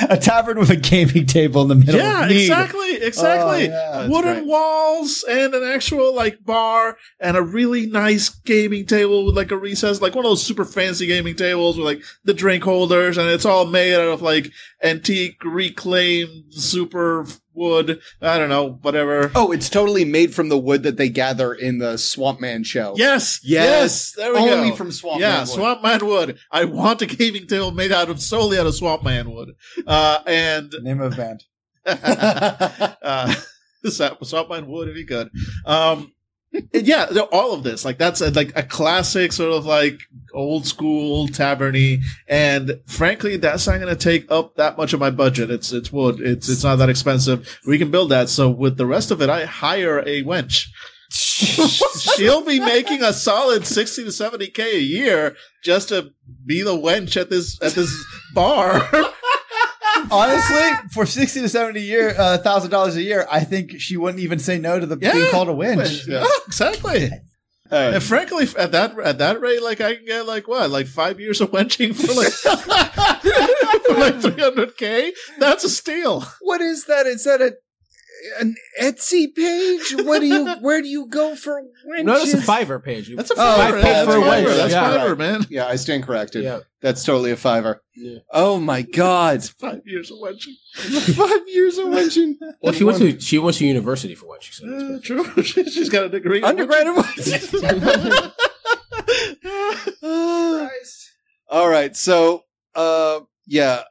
a tavern with a gaming table in the middle. yeah, exactly, exactly. Oh, yeah. Wooden great. walls and an actual like bar and a really nice gaming table with like a recess, like one of those super fancy gaming tables with like the drink holders, and it's all made out of like antique, reclaimed, super wood. I don't know, whatever. Oh, it's totally made from the wood that they gather in the Swamp Man show. Yes, Yes. there we go. Only go. from Swamp yeah, Man wood. Swamp Man wood. I want a gaming table made out of solely out of Swamp Man wood. Uh, and Name of band. *laughs* uh, *laughs* Swamp Swamp Man wood if you could. Um, and yeah, all of this like that's a, like a classic sort of like old school taverny, and frankly, that's not going to take up that much of my budget. It's it's wood. It's it's not that expensive. We can build that. So with the rest of it, I hire a wench. *laughs* She'll be making a solid sixty to seventy k a year just to be the wench at this at this bar. *laughs* Honestly, *laughs* for sixty to seventy year, uh, thousand dollars a year, I think she wouldn't even say no to the being called a winch. Yeah, *laughs* exactly. Uh, And frankly, at that at that rate, like I can get like what, like five years of wenching for like *laughs* for like three hundred k. That's a steal. what is that? Is that a an Etsy page? What do you? *laughs* Where do you go for wenches? No, that's a Fiverr page. That's a Oh, fiver. five that's for a fiver. wench. That's Yeah. fiver, man. Yeah, I stand corrected. Yeah. That's totally a fiver. Yeah. Oh my god, Five years of wenching. five years of wenching. Well, she went to she went to university for what she said. Uh, true. *laughs* She- She's got a degree. in Undergraduate wenching. *laughs* All right, so uh, yeah.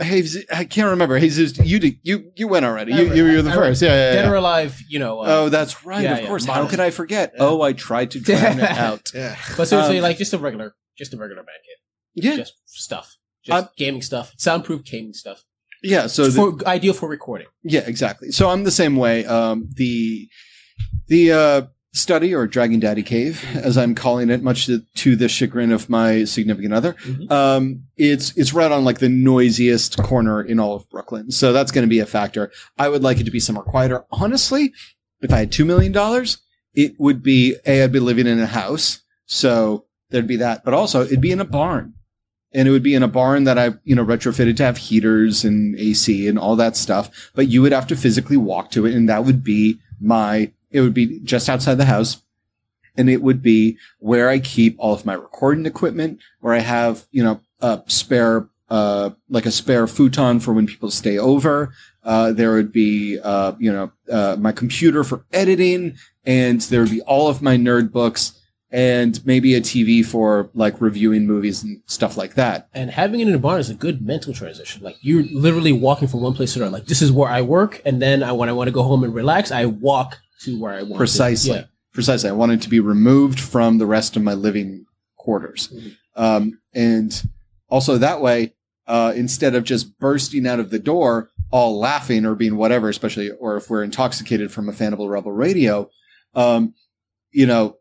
Jesus, I can't remember. Jesus, you did, you you went already. You you were the I- first. Yeah, yeah, Dead or alive, you know. Uh, Oh, that's right. Yeah, of yeah, course. How could I forget? Yeah. Oh, I tried to drown it *laughs* out. Yeah. but seriously, um, like just a regular, just a regular band kit, Yeah, just stuff, just I'm- gaming stuff, soundproof gaming stuff, yeah. So the, for ideal for recording. Yeah, exactly. So I'm the same way. Um, the the uh, study or Dragon Daddy Cave, as I'm calling it, much to, to the chagrin of my significant other, Mhm. um, it's it's right on like the noisiest corner in all of Brooklyn. So that's going to be a factor. I would like it to be somewhere quieter. Honestly, if I had two million dollars, it would be a I'd be living in a house, so there'd be that, but also it'd be in a barn and it would be in a barn that I, you know, retrofitted to have heaters and AC and all that stuff. But you would have to physically walk to it, and that would be my. It would be just outside the house, and it would be where I keep all of my recording equipment, where I have, you know, a spare, uh, like a spare futon for when people stay over. Uh, there would be, uh, you know, uh, my computer for editing, and there would be all of my nerd books and maybe a TV for like reviewing movies and stuff like that. And having it in a barn is a good mental transition. Like you're literally walking from one place to another. Like this is where I work, and then I, when I want to go home and relax, I walk to where I want. Precisely. Yeah. Precisely. I wanted to be removed from the rest of my living quarters. Mhm. Um, and also that way, uh, instead of just bursting out of the door, all laughing or being whatever, especially, or if we're intoxicated from a Fandible Rebel radio, um, you know,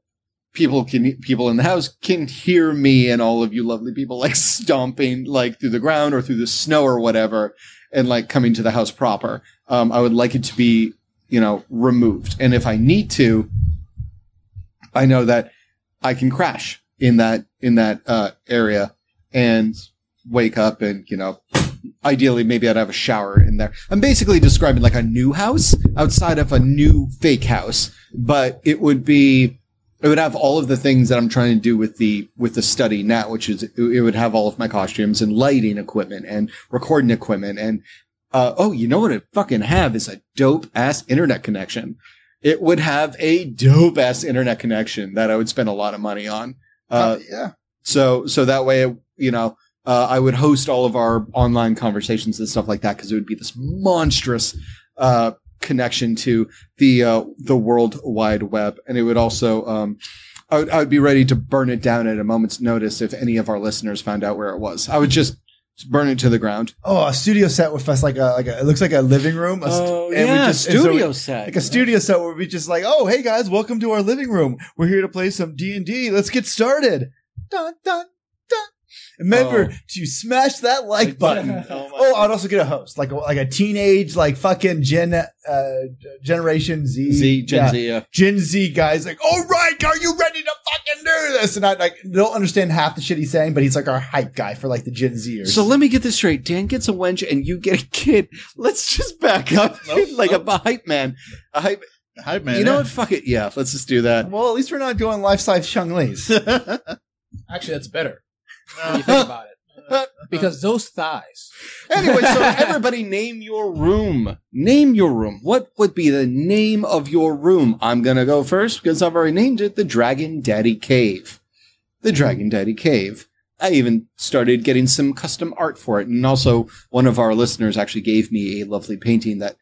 people can, people in the house can hear me and all of you lovely people like stomping like through the ground or through the snow or whatever and like coming to the house proper. Um, I would like it to be, you know, removed. And if I need to, I know that I can crash in that, in that, uh, area and wake up and, you know, ideally, maybe I'd have a shower in there. I'm basically describing like a new house outside of a new fake house, but it would be, it would have all of the things that I'm trying to do with the, with the study now, which is, it would have all of my costumes and lighting equipment and recording equipment and, uh, oh, you know what it fucking have is a dope ass internet connection. It would have a dope ass internet connection that I would spend a lot of money on. Uh, yeah. so, so that way, you know, uh, I would host all of our online conversations and stuff like that because it would be this monstrous, uh, connection to the, uh, the world wide web. And it would also, um, I would, I would be ready to burn it down at a moment's notice if any of our listeners found out where it was. I would just burn it to the ground. Oh, a studio set with us like a like a it looks like a living room. A st- Oh, and we just- and so we- set. like a studio set where we just like, oh, hey guys, welcome to our living room. We're here to play some D and D. Let's get started. Dun dun dun. Remember Oh. to smash that like button. *laughs* Oh, Oh, I'd also get a host, like a, like a teenage, like fucking Gen uh, Generation Z, Z, Gen yeah, Z. Yeah. Gen Z guys. Like, all right, are you ready to fucking do this? And I like don't understand half the shit he's saying, but he's like our hype guy for like the Gen Zers. So let me get this straight. Dan gets a wench and you get a kid. Let's just back up Nope, *laughs* like nope. a hype man. A hype. Hi, man. you know what? Fuck it. Yeah, let's just do that. well, at least we're not going life size Chung Lee's. *laughs* Actually, that's better when you *laughs* think about it. *laughs* Because those thighs. Anyway, so *laughs* everybody name your room. Name your room. What would be the name of your room? I'm going to go first because I've already named it the Dragon Daddy Cave. The Dragon Daddy Cave. I even started getting some custom art for it. And also, one of our listeners actually gave me a lovely painting that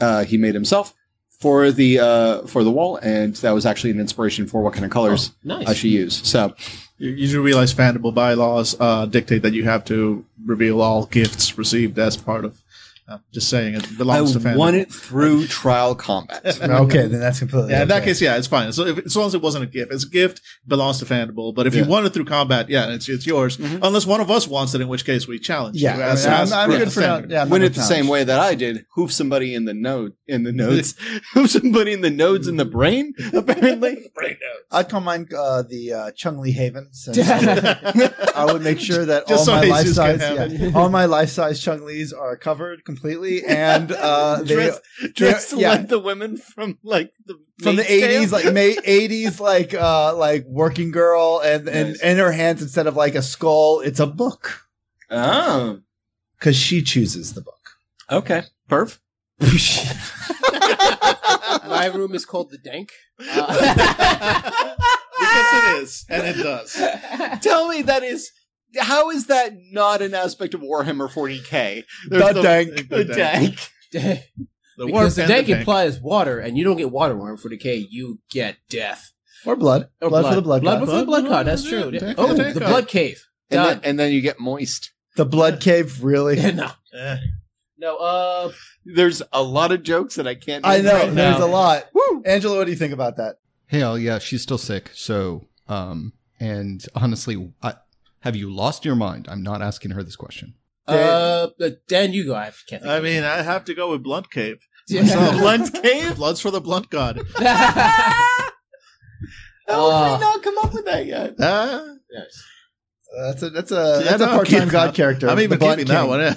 uh, he made himself for the uh, for the wall, and that was actually an inspiration for what kind of colors Nice. I should use. So, You, do realize Fandible bylaws uh, dictate that you have to reveal all gifts received as part of. Uh, just saying, it I belongs to Fandible. won it through trial combat. *laughs* okay, then that's completely. Yeah, in that case, yeah, it's fine. So if, as long as it wasn't a gift, it's a gift, it belongs to Fandible. But if you won it through combat, yeah, it's it's yours. Mhm. Unless one of us wants it, in which case we challenge Yeah, you. That's, I am as I'm the good for now. defender. Yeah, win it the same way that I did. Hoof somebody in the node in the nodes. *laughs* Hoof somebody in the nodes in the brain. *laughs* Apparently, Brain nodes. I'd call mine uh, the uh, Chung Lee Havens. and I would make sure that all my life Jesus can size, have yeah, all my life size Chung Lees are covered completely, and uh, *laughs* they dressed, dressed yeah. like the women from like the from the Maid's eighties, like May *laughs* eighties, like uh, like working girl, and and Nice. in her hands instead of like a skull, it's a book oh, because she chooses the book. okay, perf. *laughs* My room is called the Dank. Uh, because it is, and it does. Tell me that is. How is that not an aspect of Warhammer 40k? The There's dank. The dank. The *laughs* because the and Dank tank. implies water, and you don't get water worm for decay. You get death. Or blood, Or blood, for the blood, blood god. for the blood god. That's true. Dank oh, the the blood cave. And then, and then you get moist. The blood cave, really. no, *laughs* Eh. no. Uh, There's a lot of jokes that I can't. I know. right There's now. a lot. Woo! Angela, what do you think about that? Hell yeah, she's still sick. So, um, and honestly, I, have you lost your mind? I'm not asking her this question. uh, Dan, you go. I can't. Think I mean, I have to go with Blunt Cave. *laughs* it. So, Blunt *laughs* Cave? Bloods for the Blunt God. *laughs* How have Uh, we not come up with that yet? Ah, That's a that's a Yeah, that's a part time god character. I'm the even Blunt keeping that one. Yeah.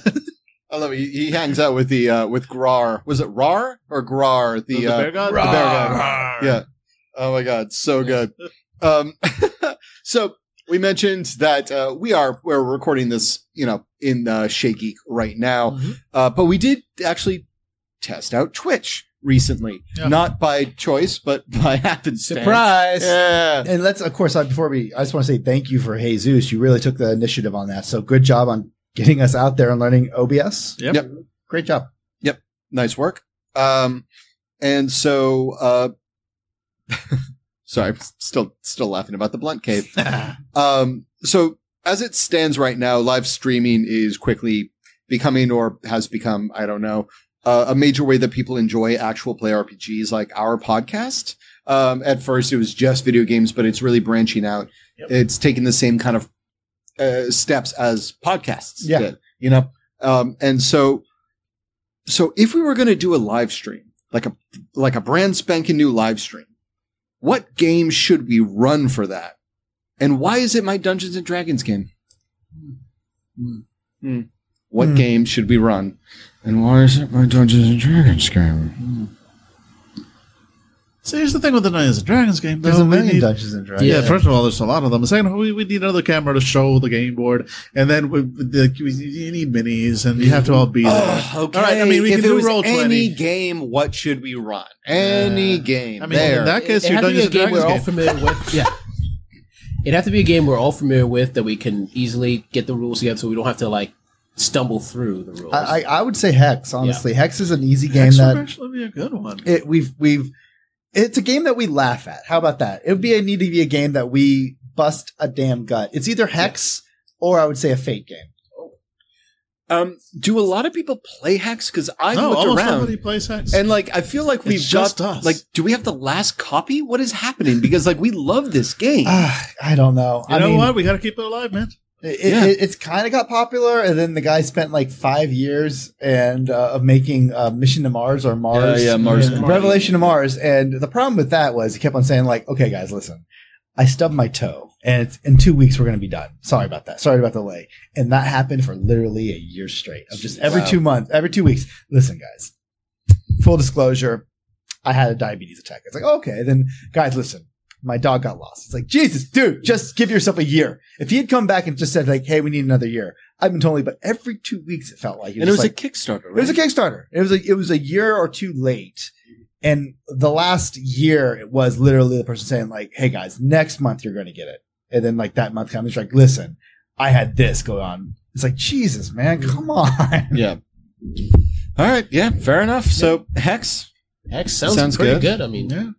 I love it. He, he hangs out with the uh, with Grar. Was it Rar or Grar? The, The uh, bear god? The bear god. Yeah. Oh my god, so good. Um, so we mentioned that uh, we are we're recording this, you know, in uh, Shea Geek right now, Mhm. uh, but we did actually test out Twitch recently, Yeah. not by choice, but *laughs* by happenstance. Surprise! Yeah. And let's, of course, uh, before we, I just want to say thank you for Jesus. You really took the initiative on that. So good job on getting us out there and learning OBS. Yep. Yep. Great job. Yep. Nice work. Um, and so, uh, *laughs* sorry, I'm still, still laughing about the blunt cave. *laughs* Um, so as it stands right now, live streaming is quickly becoming or has become, I don't know, uh, a major way that people enjoy actual play RPGs like our podcast. Um, at first it was just video games, but it's really branching out. Yep. It's taking the same kind of, uh, steps as podcasts Yeah. did, you know? Um, and so, so if we were going to do a live stream, like a, like a brand spanking new live stream, what game should we run for that? And why is it my Dungeons and Dragons game? What Hmm. game should we run? And why is it my Dungeons and Dragons game? See, here's the thing with the Dungeons and Dragons game. There's a we million need- Dungeons and Dragons. Yeah, first of all, there's a lot of them. Second, we, we need another camera to show the game board, and then we, the, we, you need minis, and you have to all be there. Oh, okay. All right, I mean, we if can it do was roll any twenty. game, what should we run? Any Yeah. game. I mean, there. in that case, it your has to be Dungeons a and game we're all game. familiar with. *laughs* Yeah. It'd have to be a game we're all familiar with that we can easily get the rules together so we don't have to like stumble through the rules. I, I, I would say Hex. Honestly, Hex is an easy game Hex would that actually be a good one. it, we've we've. It's a game that we laugh at. How about that? It would be a, need to be a game that we bust a damn gut. It's either Hex or I would say a Fate game. um, do a lot of people play Hex? Because I've no, looked around. nobody plays Hex. And like, I feel like we've just got us. like, do we have the last copy? What is happening? Because like, we love this game. Ah, *sighs* I don't know. you I know mean, what? We got to keep it alive, man. It, Yeah. it, it's kind of got popular, and then the guy spent like five years and uh, of making uh, Mission to Mars or Mars, yeah, Mars. Yeah. Revelation to Mars. And the problem with that was he kept on saying like, "Okay, guys, listen, I stubbed my toe, and it's in two weeks we're going to be done. Sorry about that. Sorry about the delay." And that happened for literally a year straight of just every Wow. two months, every two weeks. Listen, guys, full disclosure, I had a diabetes attack. It's like, okay, then guys, listen. My dog got lost. It's like, Jesus, dude, just give yourself a year. If he had come back and just said, like, hey, we need another year, I've been totally, but every two weeks it felt like. and it was like, a Kickstarter. Right? it was a Kickstarter. It was a it was a year or two late. And the last year it was literally the person saying, like, hey guys, next month you're gonna get it. And then like that month comes, it's like, listen, I had this go on. It's like, Jesus, man, come on. *laughs* yeah. All right. Yeah. Fair enough. So Hex, Hex sounds, Sounds pretty good. good. I mean, Yeah.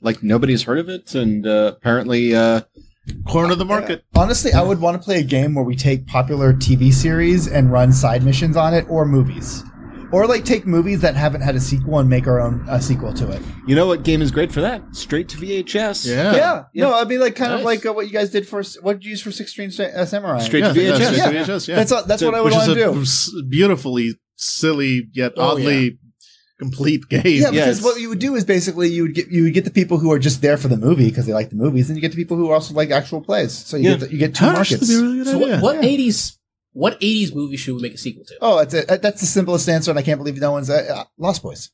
Like nobody's heard of it, and uh, apparently, uh, Corner of the market. Honestly, I would want to play a game where we take popular TV series and run side missions on it or movies. Or like take movies that haven't had a sequel and make our own uh, sequel to it. you know what game is great for that? Straight to VHS. Yeah. Yeah. No, I mean like kind of like uh, what you guys did for what did you use for Six String uh, Samurai? Straight Yeah, to yeah, VHS. straight to Yeah. VHS, yeah. That's uh, that's So- what I would want to do. beautifully silly yet Oh, oddly complete *laughs* game. Yeah, Yeah, because it's- what you would do is basically you would get you would get the people who are just there for the movie because they like the movies, and you get the people who also like actual plays. So you Yeah. get the, you get two That markets. really so idea. what, what 80s what 80s movie should we make a sequel to? Oh, it's a, that's the simplest answer, and I can't believe no one's uh, uh, Lost Boys.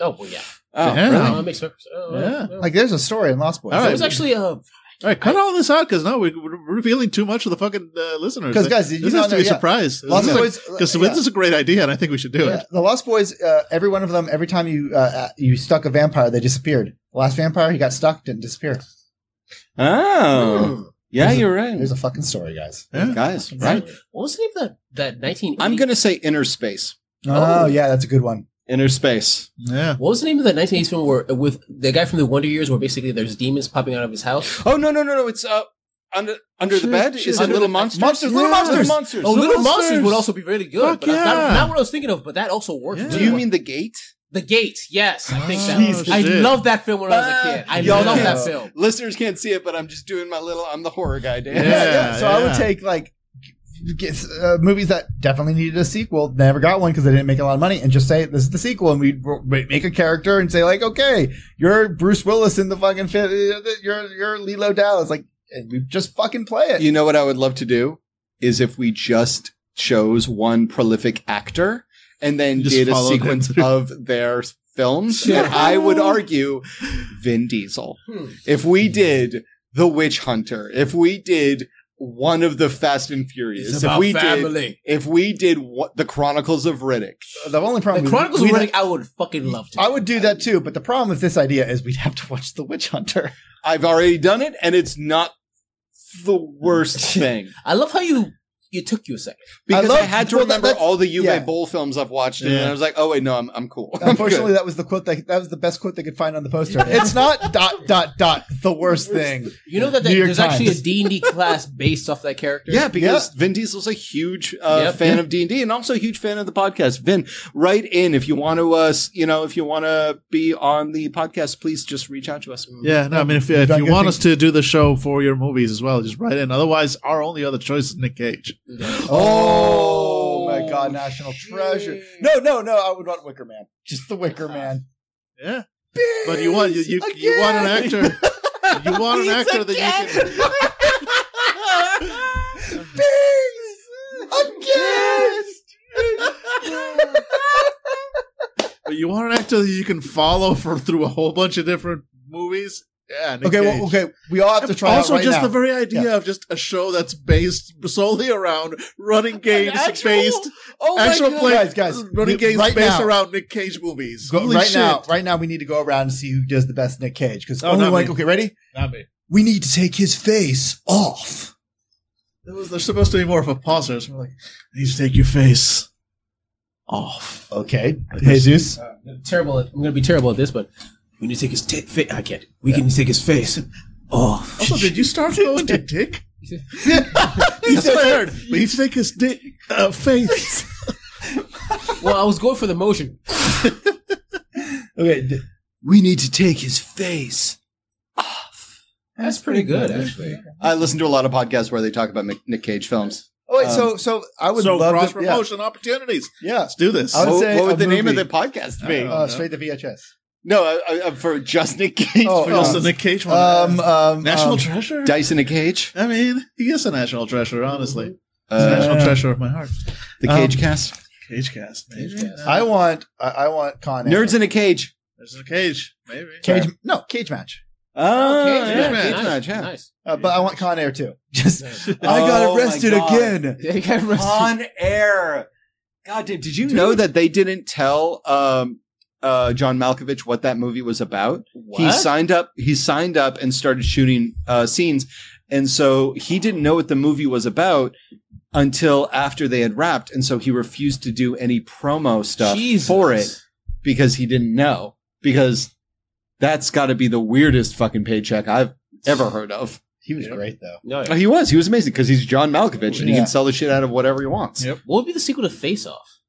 Oh, well, yeah. Oh, Yeah. really? Oh, that makes sense. Oh, Yeah. oh. Like there's a story in Lost Boys. All It was actually uh, All right, cut all this out because no, we- we're revealing too much of the fucking uh, listeners. 'Cause, guys, did you this not has to be a yeah. surprise. Lost Boys. *laughs* Because yeah. this is a great idea, and I think we should do Yeah, it. the Lost Boys. Uh, every one of them. Every time you uh, uh, you stuck a vampire, they disappeared. The last vampire, he got stuck, didn't disappear. Oh, yeah, There's you're right. There's a fucking story, guys. Yeah. Guys, right? what was the name of that that 1980? I'm gonna say Inner Space. Oh, Oh. yeah, that's a good one. Inner Space. Yeah. What was the name of that 1980s film where with the guy from the Wonder Years, where basically there's demons popping out of his house? Oh no no no no! It's uh under under the bed. shit. Is it Under Little the- Monsters? Monsters, Little Monsters. monsters. Oh, Little Little Monsters Monsters. would also be really good. Fuck but that's not, not what I was thinking of, but that also works. Yeah. Do you mean the gate? The Gate? Yes, I think Oh, that. I shit. loved that film when I was a kid. I Y'all love can't- that film. Listeners can't see it, but I'm just doing my little. I'm the horror guy, Dan. Yeah. *laughs* So I would take like get, uh, movies that definitely needed a sequel, never got one because they didn't make a lot of money, and just say this is the sequel, and we'd make a character and say like, okay, you're Bruce Willis in the fucking fit, you're you're Leeloo Dallas, like, and we just fucking play it. You know what I would love to do is if we just chose one prolific actor and then Just did a sequence *laughs* of their films. Yeah. And I would argue Vin Diesel. Hmm. If we did The Witch Hunter, if we did one of the Fast and Furious, It's if about we did if we did what the Chronicles of Riddick, the only problem, The Chronicles we'd of Riddick, I would fucking love to. I would do that too, but the problem with this idea is we'd have to watch The Witch Hunter. I've already done it, and it's not the worst *laughs* thing I love how you you took you a second. because I, love- had to well, remember all the Uwe yeah. Boll films I've watched, and I was like, "Oh wait, no, I'm I'm cool." *laughs* I'm Unfortunately, that was the quote that that was the best quote they could find on the poster. It's not dot dot dot the worst thing. You know that, that New York there's actually a Times. D and D *laughs* class based off that character. Yeah, because Vin Diesel's a huge uh, Yep. fan of D and D, and also a huge fan of the podcast. Vin, write in if you want to, uh, you know, if you want to be on the podcast, please just reach out to us. Yeah, no, I mean, if, if you want things. us to do the show for your movies as well, just write in. Otherwise, our only other choice is Nick Cage. Oh, my god, national treasure. No, no, no. I would want Wicker Man. Just the Wicker Man. Yeah, but you want you you, you want an actor. *laughs* You want an actor that you can. Biggs! *laughs* Again! But you want an actor that you can follow for through a whole bunch of different movies? Yeah. Okay, well, okay, we all have to try also, out right just now. the very idea of just a show that's based solely around running games actual- based Oh actual play, Guys, guys, running we- games right based now. around Nick Cage movies. Go- Holy right shit. now, right now, we need to go around and see who does the best Nick Cage. Because Oh, only not like, me. okay, ready? Not me. We need to take his face off. There was, there's supposed to be more of a pause there. So we're like, I need to take your face off. Okay, Jesus. Uh, terrible. At, I'm gonna be terrible at this, but we need to take his ta- fa- I can't. We can take his face off. Also, did you start *laughs* going to dick? That's what I heard. We need to take his dick uh, face. *laughs* well, I was going for the motion. *laughs* Okay, We need to take his face. Off. That's pretty good, actually. I listen to a lot of podcasts where they talk about Mick- Nick Cage films. oh wait, Um, so so I would so love cross to, yeah, promotion opportunities. yeah. Let's do this. I would What, say what would a the name of the podcast be? Uh, Uh, straight to VHS. No, uh, uh, for just Nick Cage. Oh, For films. just the Nick Cage one. Um, um, national um, treasure. Dice in a Cage. I mean, he is a national treasure. Honestly, He's a Uh, national treasure of my heart. the um, Cage Cast. Cage cast, maybe. Cage Cast. I want, I, I want Con Air. Nerds in a Cage. There's a cage, maybe. cage. No, cage match. Oh, Okay, yeah, yeah, Cage nice, Match, yeah. nice. Uh, but I want Con Air too. *laughs* Just Nice. I got Oh arrested God. again. Yeah, got arrested. On air. God damn. Did you know that they didn't tell um, uh, John Malkovich what that movie was about? He signed up. He signed up and started shooting uh, scenes, and so he didn't know what the movie was about until after they had wrapped, and so he refused to do any promo stuff Jesus. for it because he didn't know. Because that's got to be the weirdest fucking paycheck I've ever heard of. He was Yeah. great though. No, Oh, he was. He was amazing because he's John Malkovich and he can sell the shit out of whatever he wants. Yep. What would be the sequel to Face Off?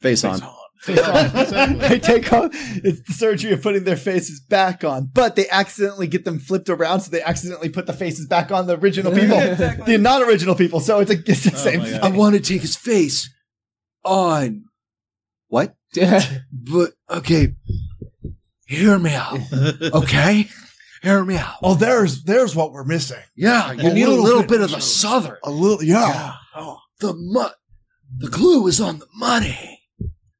Face on. Face Off. *laughs* they take off. It's the surgery of putting their faces back on, but they accidentally get them flipped around, so they accidentally put the faces back on the original *laughs* people, the non-original people. So it's, a, it's the Oh same my thing. God. want to take his face on. What? But okay, hear me out. *laughs* Okay, hear me out. Oh, there's there's what we're missing. Yeah, you A need a little little bit bit of of the the- southern. A little, yeah. Oh, the mu- The clue is on the money.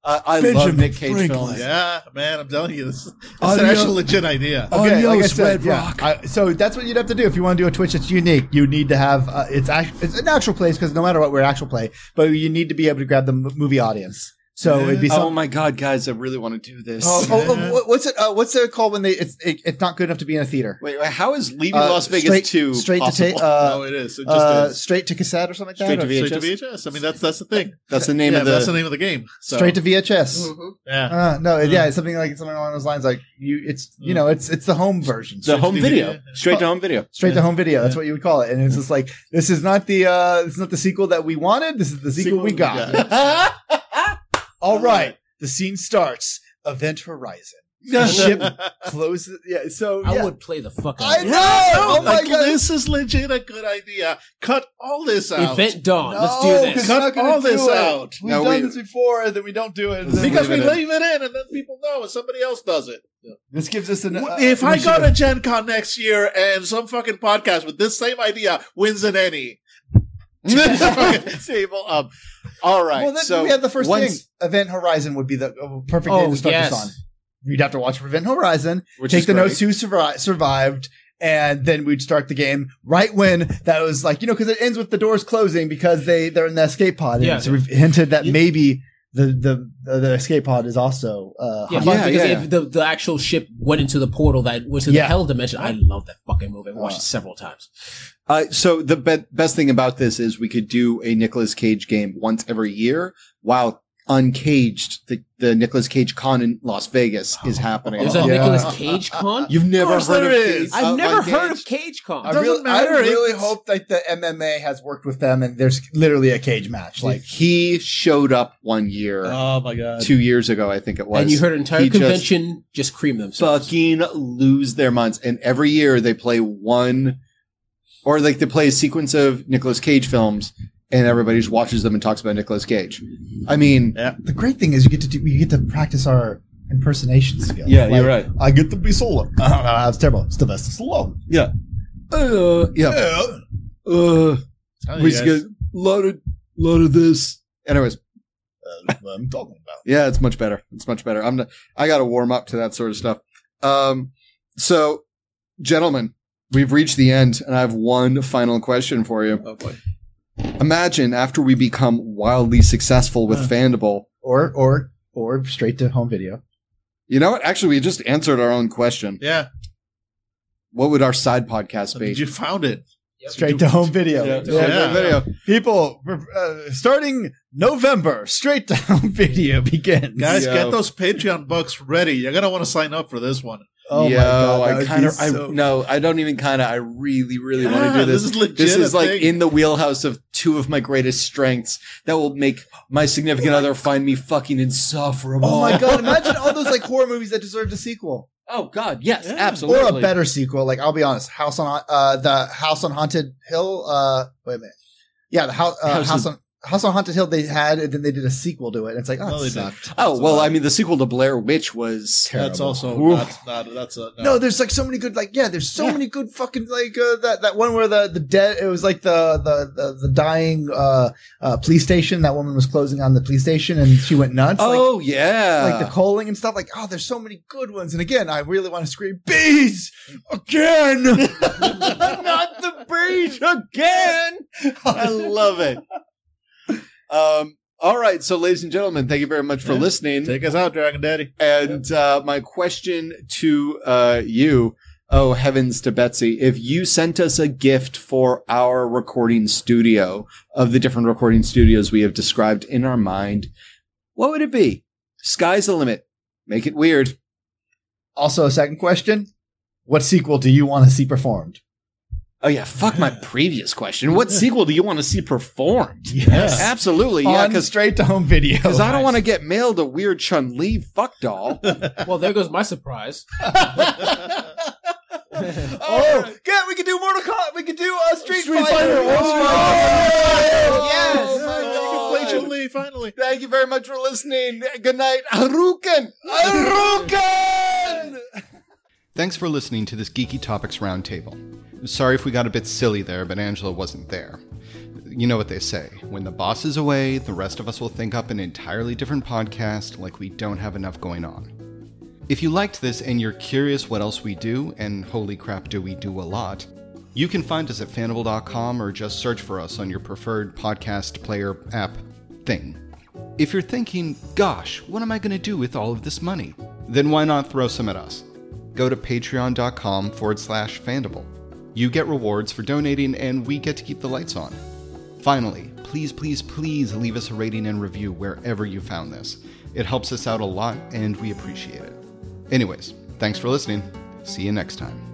I, I love Benjamin Nick Cage Franklin. films. Yeah, man, I'm telling you, this that's Audio- an actual legit idea. Okay, like I said, Red yeah. Rock. I- so that's what you'd have to do if you want to do a Twitch that's unique. You need to have uh, it's act- it's an actual place because no matter what, we're actual play, but you need to be able to grab the m- movie audience. So it'd be Oh some. my god, guys! I really want to do this. Oh, oh, oh, what's it? Uh, what's it called when they? It's it, it's not good enough to be in a theater. Wait, wait, how is leaving Uh, Las Vegas straight, two straight to possible? tape, uh, no, it is. It just uh, is. straight to cassette or something like that. Straight to VHS? Straight to VHS. I mean, that's that's the thing. *laughs* That's the name yeah, of the. that's the name of the game. So, Straight to VHS. yeah. Uh, no, yeah, it's something like something along those lines. Like you, it's you know, it's it's the home version. the home DVD, video, straight to home video. Straight to home video. That's Yeah. what you would call it. And it's just like this is not the uh it's not the sequel that we wanted. This is the sequel, Sequel we we got. *laughs* All right. The scene starts. Event Horizon. *laughs* The ship closes. Yeah. So I yeah. would play the fuck out I of know. it. Oh my like, god. this is legit a good idea. Cut all this out. Event Dawn. Let's do No, this. 'cause we're Cut all this it. out. We've No, done we- this before, and then we don't do it. and then because we leave it in. leave it in, and then people know, and somebody else does it. this gives us an. uh, if I go to. Gen Con next year and some fucking podcast with this same idea wins an Emmy, *laughs* table up. All right. well, then so we have the first once, thing. Event Horizon would be the uh, perfect Oh, game to start yes. this on. You'd have to watch Event Horizon, which take the great. notes who survi- survived, and then we'd start the game right when that was like you know because it ends with the doors closing because they they're in the escape pod. Yeah. and so we've hinted that You- maybe the the the, the escape pod is also uh, Yeah, Yeah, because yeah, if the, the actual ship went into the portal that was in Yeah. the hell dimension. I love that fucking movie. I've watched Uh. it several times. Uh, so the be- best thing about this is we could do a Nicolas Cage game once every year while uncaged the, the Nicolas Cage con in Las Vegas is happening. There's a Yeah. Nicolas Cage con. You've never course heard of there Cage- I've uh, never heard of Cage con. I Doesn't really, matter. I really It's- hope that the MMA has worked with them, and there's literally a cage match. Like, Like he showed up one year, oh my god, two years ago, I think it was. and you heard an entire He just convention just, cream themselves. fucking lose their minds. And every year they play one, or like they play a sequence of Nicolas Cage films, and everybody just watches them and talks about Nicolas Cage. I mean, the great thing is you get to do, you get to practice our impersonation skills. Yeah, Like, you're right. I get to be Solo. Uh, *laughs* that's terrible. It's the best of Solo. yeah, uh, yeah, uh, Telling we just get a lot of lot of this. Anyways, That's what I'm talking about. Yeah, it's much better. It's much better. I'm. Not, I got to warm up to that sort of stuff. Um, so, gentlemen, we've reached the end, and I have one final question for you. Oh boy. Imagine after we become wildly successful with Uh. Fandible. Or or or straight to home video. You know what? Actually, we just answered our own question. Yeah. What would our side podcast be? Did you found it? Straight to home video. Yeah, Yeah. Yeah. video. People, uh, starting November, straight to home video begins. Guys, Yo. get those Patreon bucks ready. You're gonna want to sign up for this one. Oh my god, I kind of, be I no, I don't even kind of, I really, really want to do this. this is legit This is like thing. in the wheelhouse of two of my greatest strengths that will make my significant other find me fucking insufferable. Oh my god! *laughs* Imagine all those like horror movies that deserved a sequel, Oh god, yes, Yeah. absolutely. or a better sequel. Like I'll be honest, House on uh the House on Haunted Hill. Uh, wait a minute. Yeah, the house uh, House House, of- on House on Haunted Hill they had, and then they did a sequel to it. And it's like, oh, No, it sucked. Oh well, I mean, the sequel to Blair Witch was Terrible. That's also Oof. not, not that's a no. No, there's like so many good, like yeah, there's so Yeah. many good fucking like uh, that that one where the the dead it was like the the the, the dying uh, uh police station. That woman was closing on the police station and she went nuts. like, Oh yeah, like the calling and stuff. Like, oh, there's so many good ones. And again, I really want to scream, bees again. *laughs* *laughs* not the breach again. I love it. Um. All right, so ladies and gentlemen, thank you very much for Yeah. listening. Take us out, Dragon Daddy. And uh, my question to uh, you, oh heavens to Betsy, if you sent us a gift for our recording studio of the different recording studios we have described in our mind, what would it be? Sky's the limit. Make it weird. also, a second question: What sequel do you want to see performed? Oh yeah, fuck my previous question. What sequel do you want to see performed? Yes. Absolutely, yeah, on because straight to home video. *laughs* because I don't want to get mailed a weird Chun Li fuck doll. *laughs* Well, there goes my surprise. *laughs* Oh, yeah, we could do Mortal Kombat. We could do uh, Street, Street Fighter. Fighter. Oh, Yes. yes. my you can play Chun Li finally. Thank you very much for listening. Good night, Haruken. Hadouken! Thanks for listening to this Geeky Topics Roundtable. Sorry if we got a bit silly there, but Angela wasn't there. You know what they say when the boss is away, the rest of us will think up an entirely different podcast like we don't have enough going on. If you liked this and you're curious what else we do, and holy crap, do we do a lot, you can find us at fandible.com or just search for us on your preferred podcast player app thing. If you're thinking, gosh, what am I going to do with all of this money? Then why not throw some at us? Go to patreon.com forward slash fandible. You get rewards for donating, and we get to keep the lights on. Finally, please, please, please leave us a rating and review wherever you found this. It helps us out a lot, and we appreciate it. Anyways, thanks for listening. See you next time.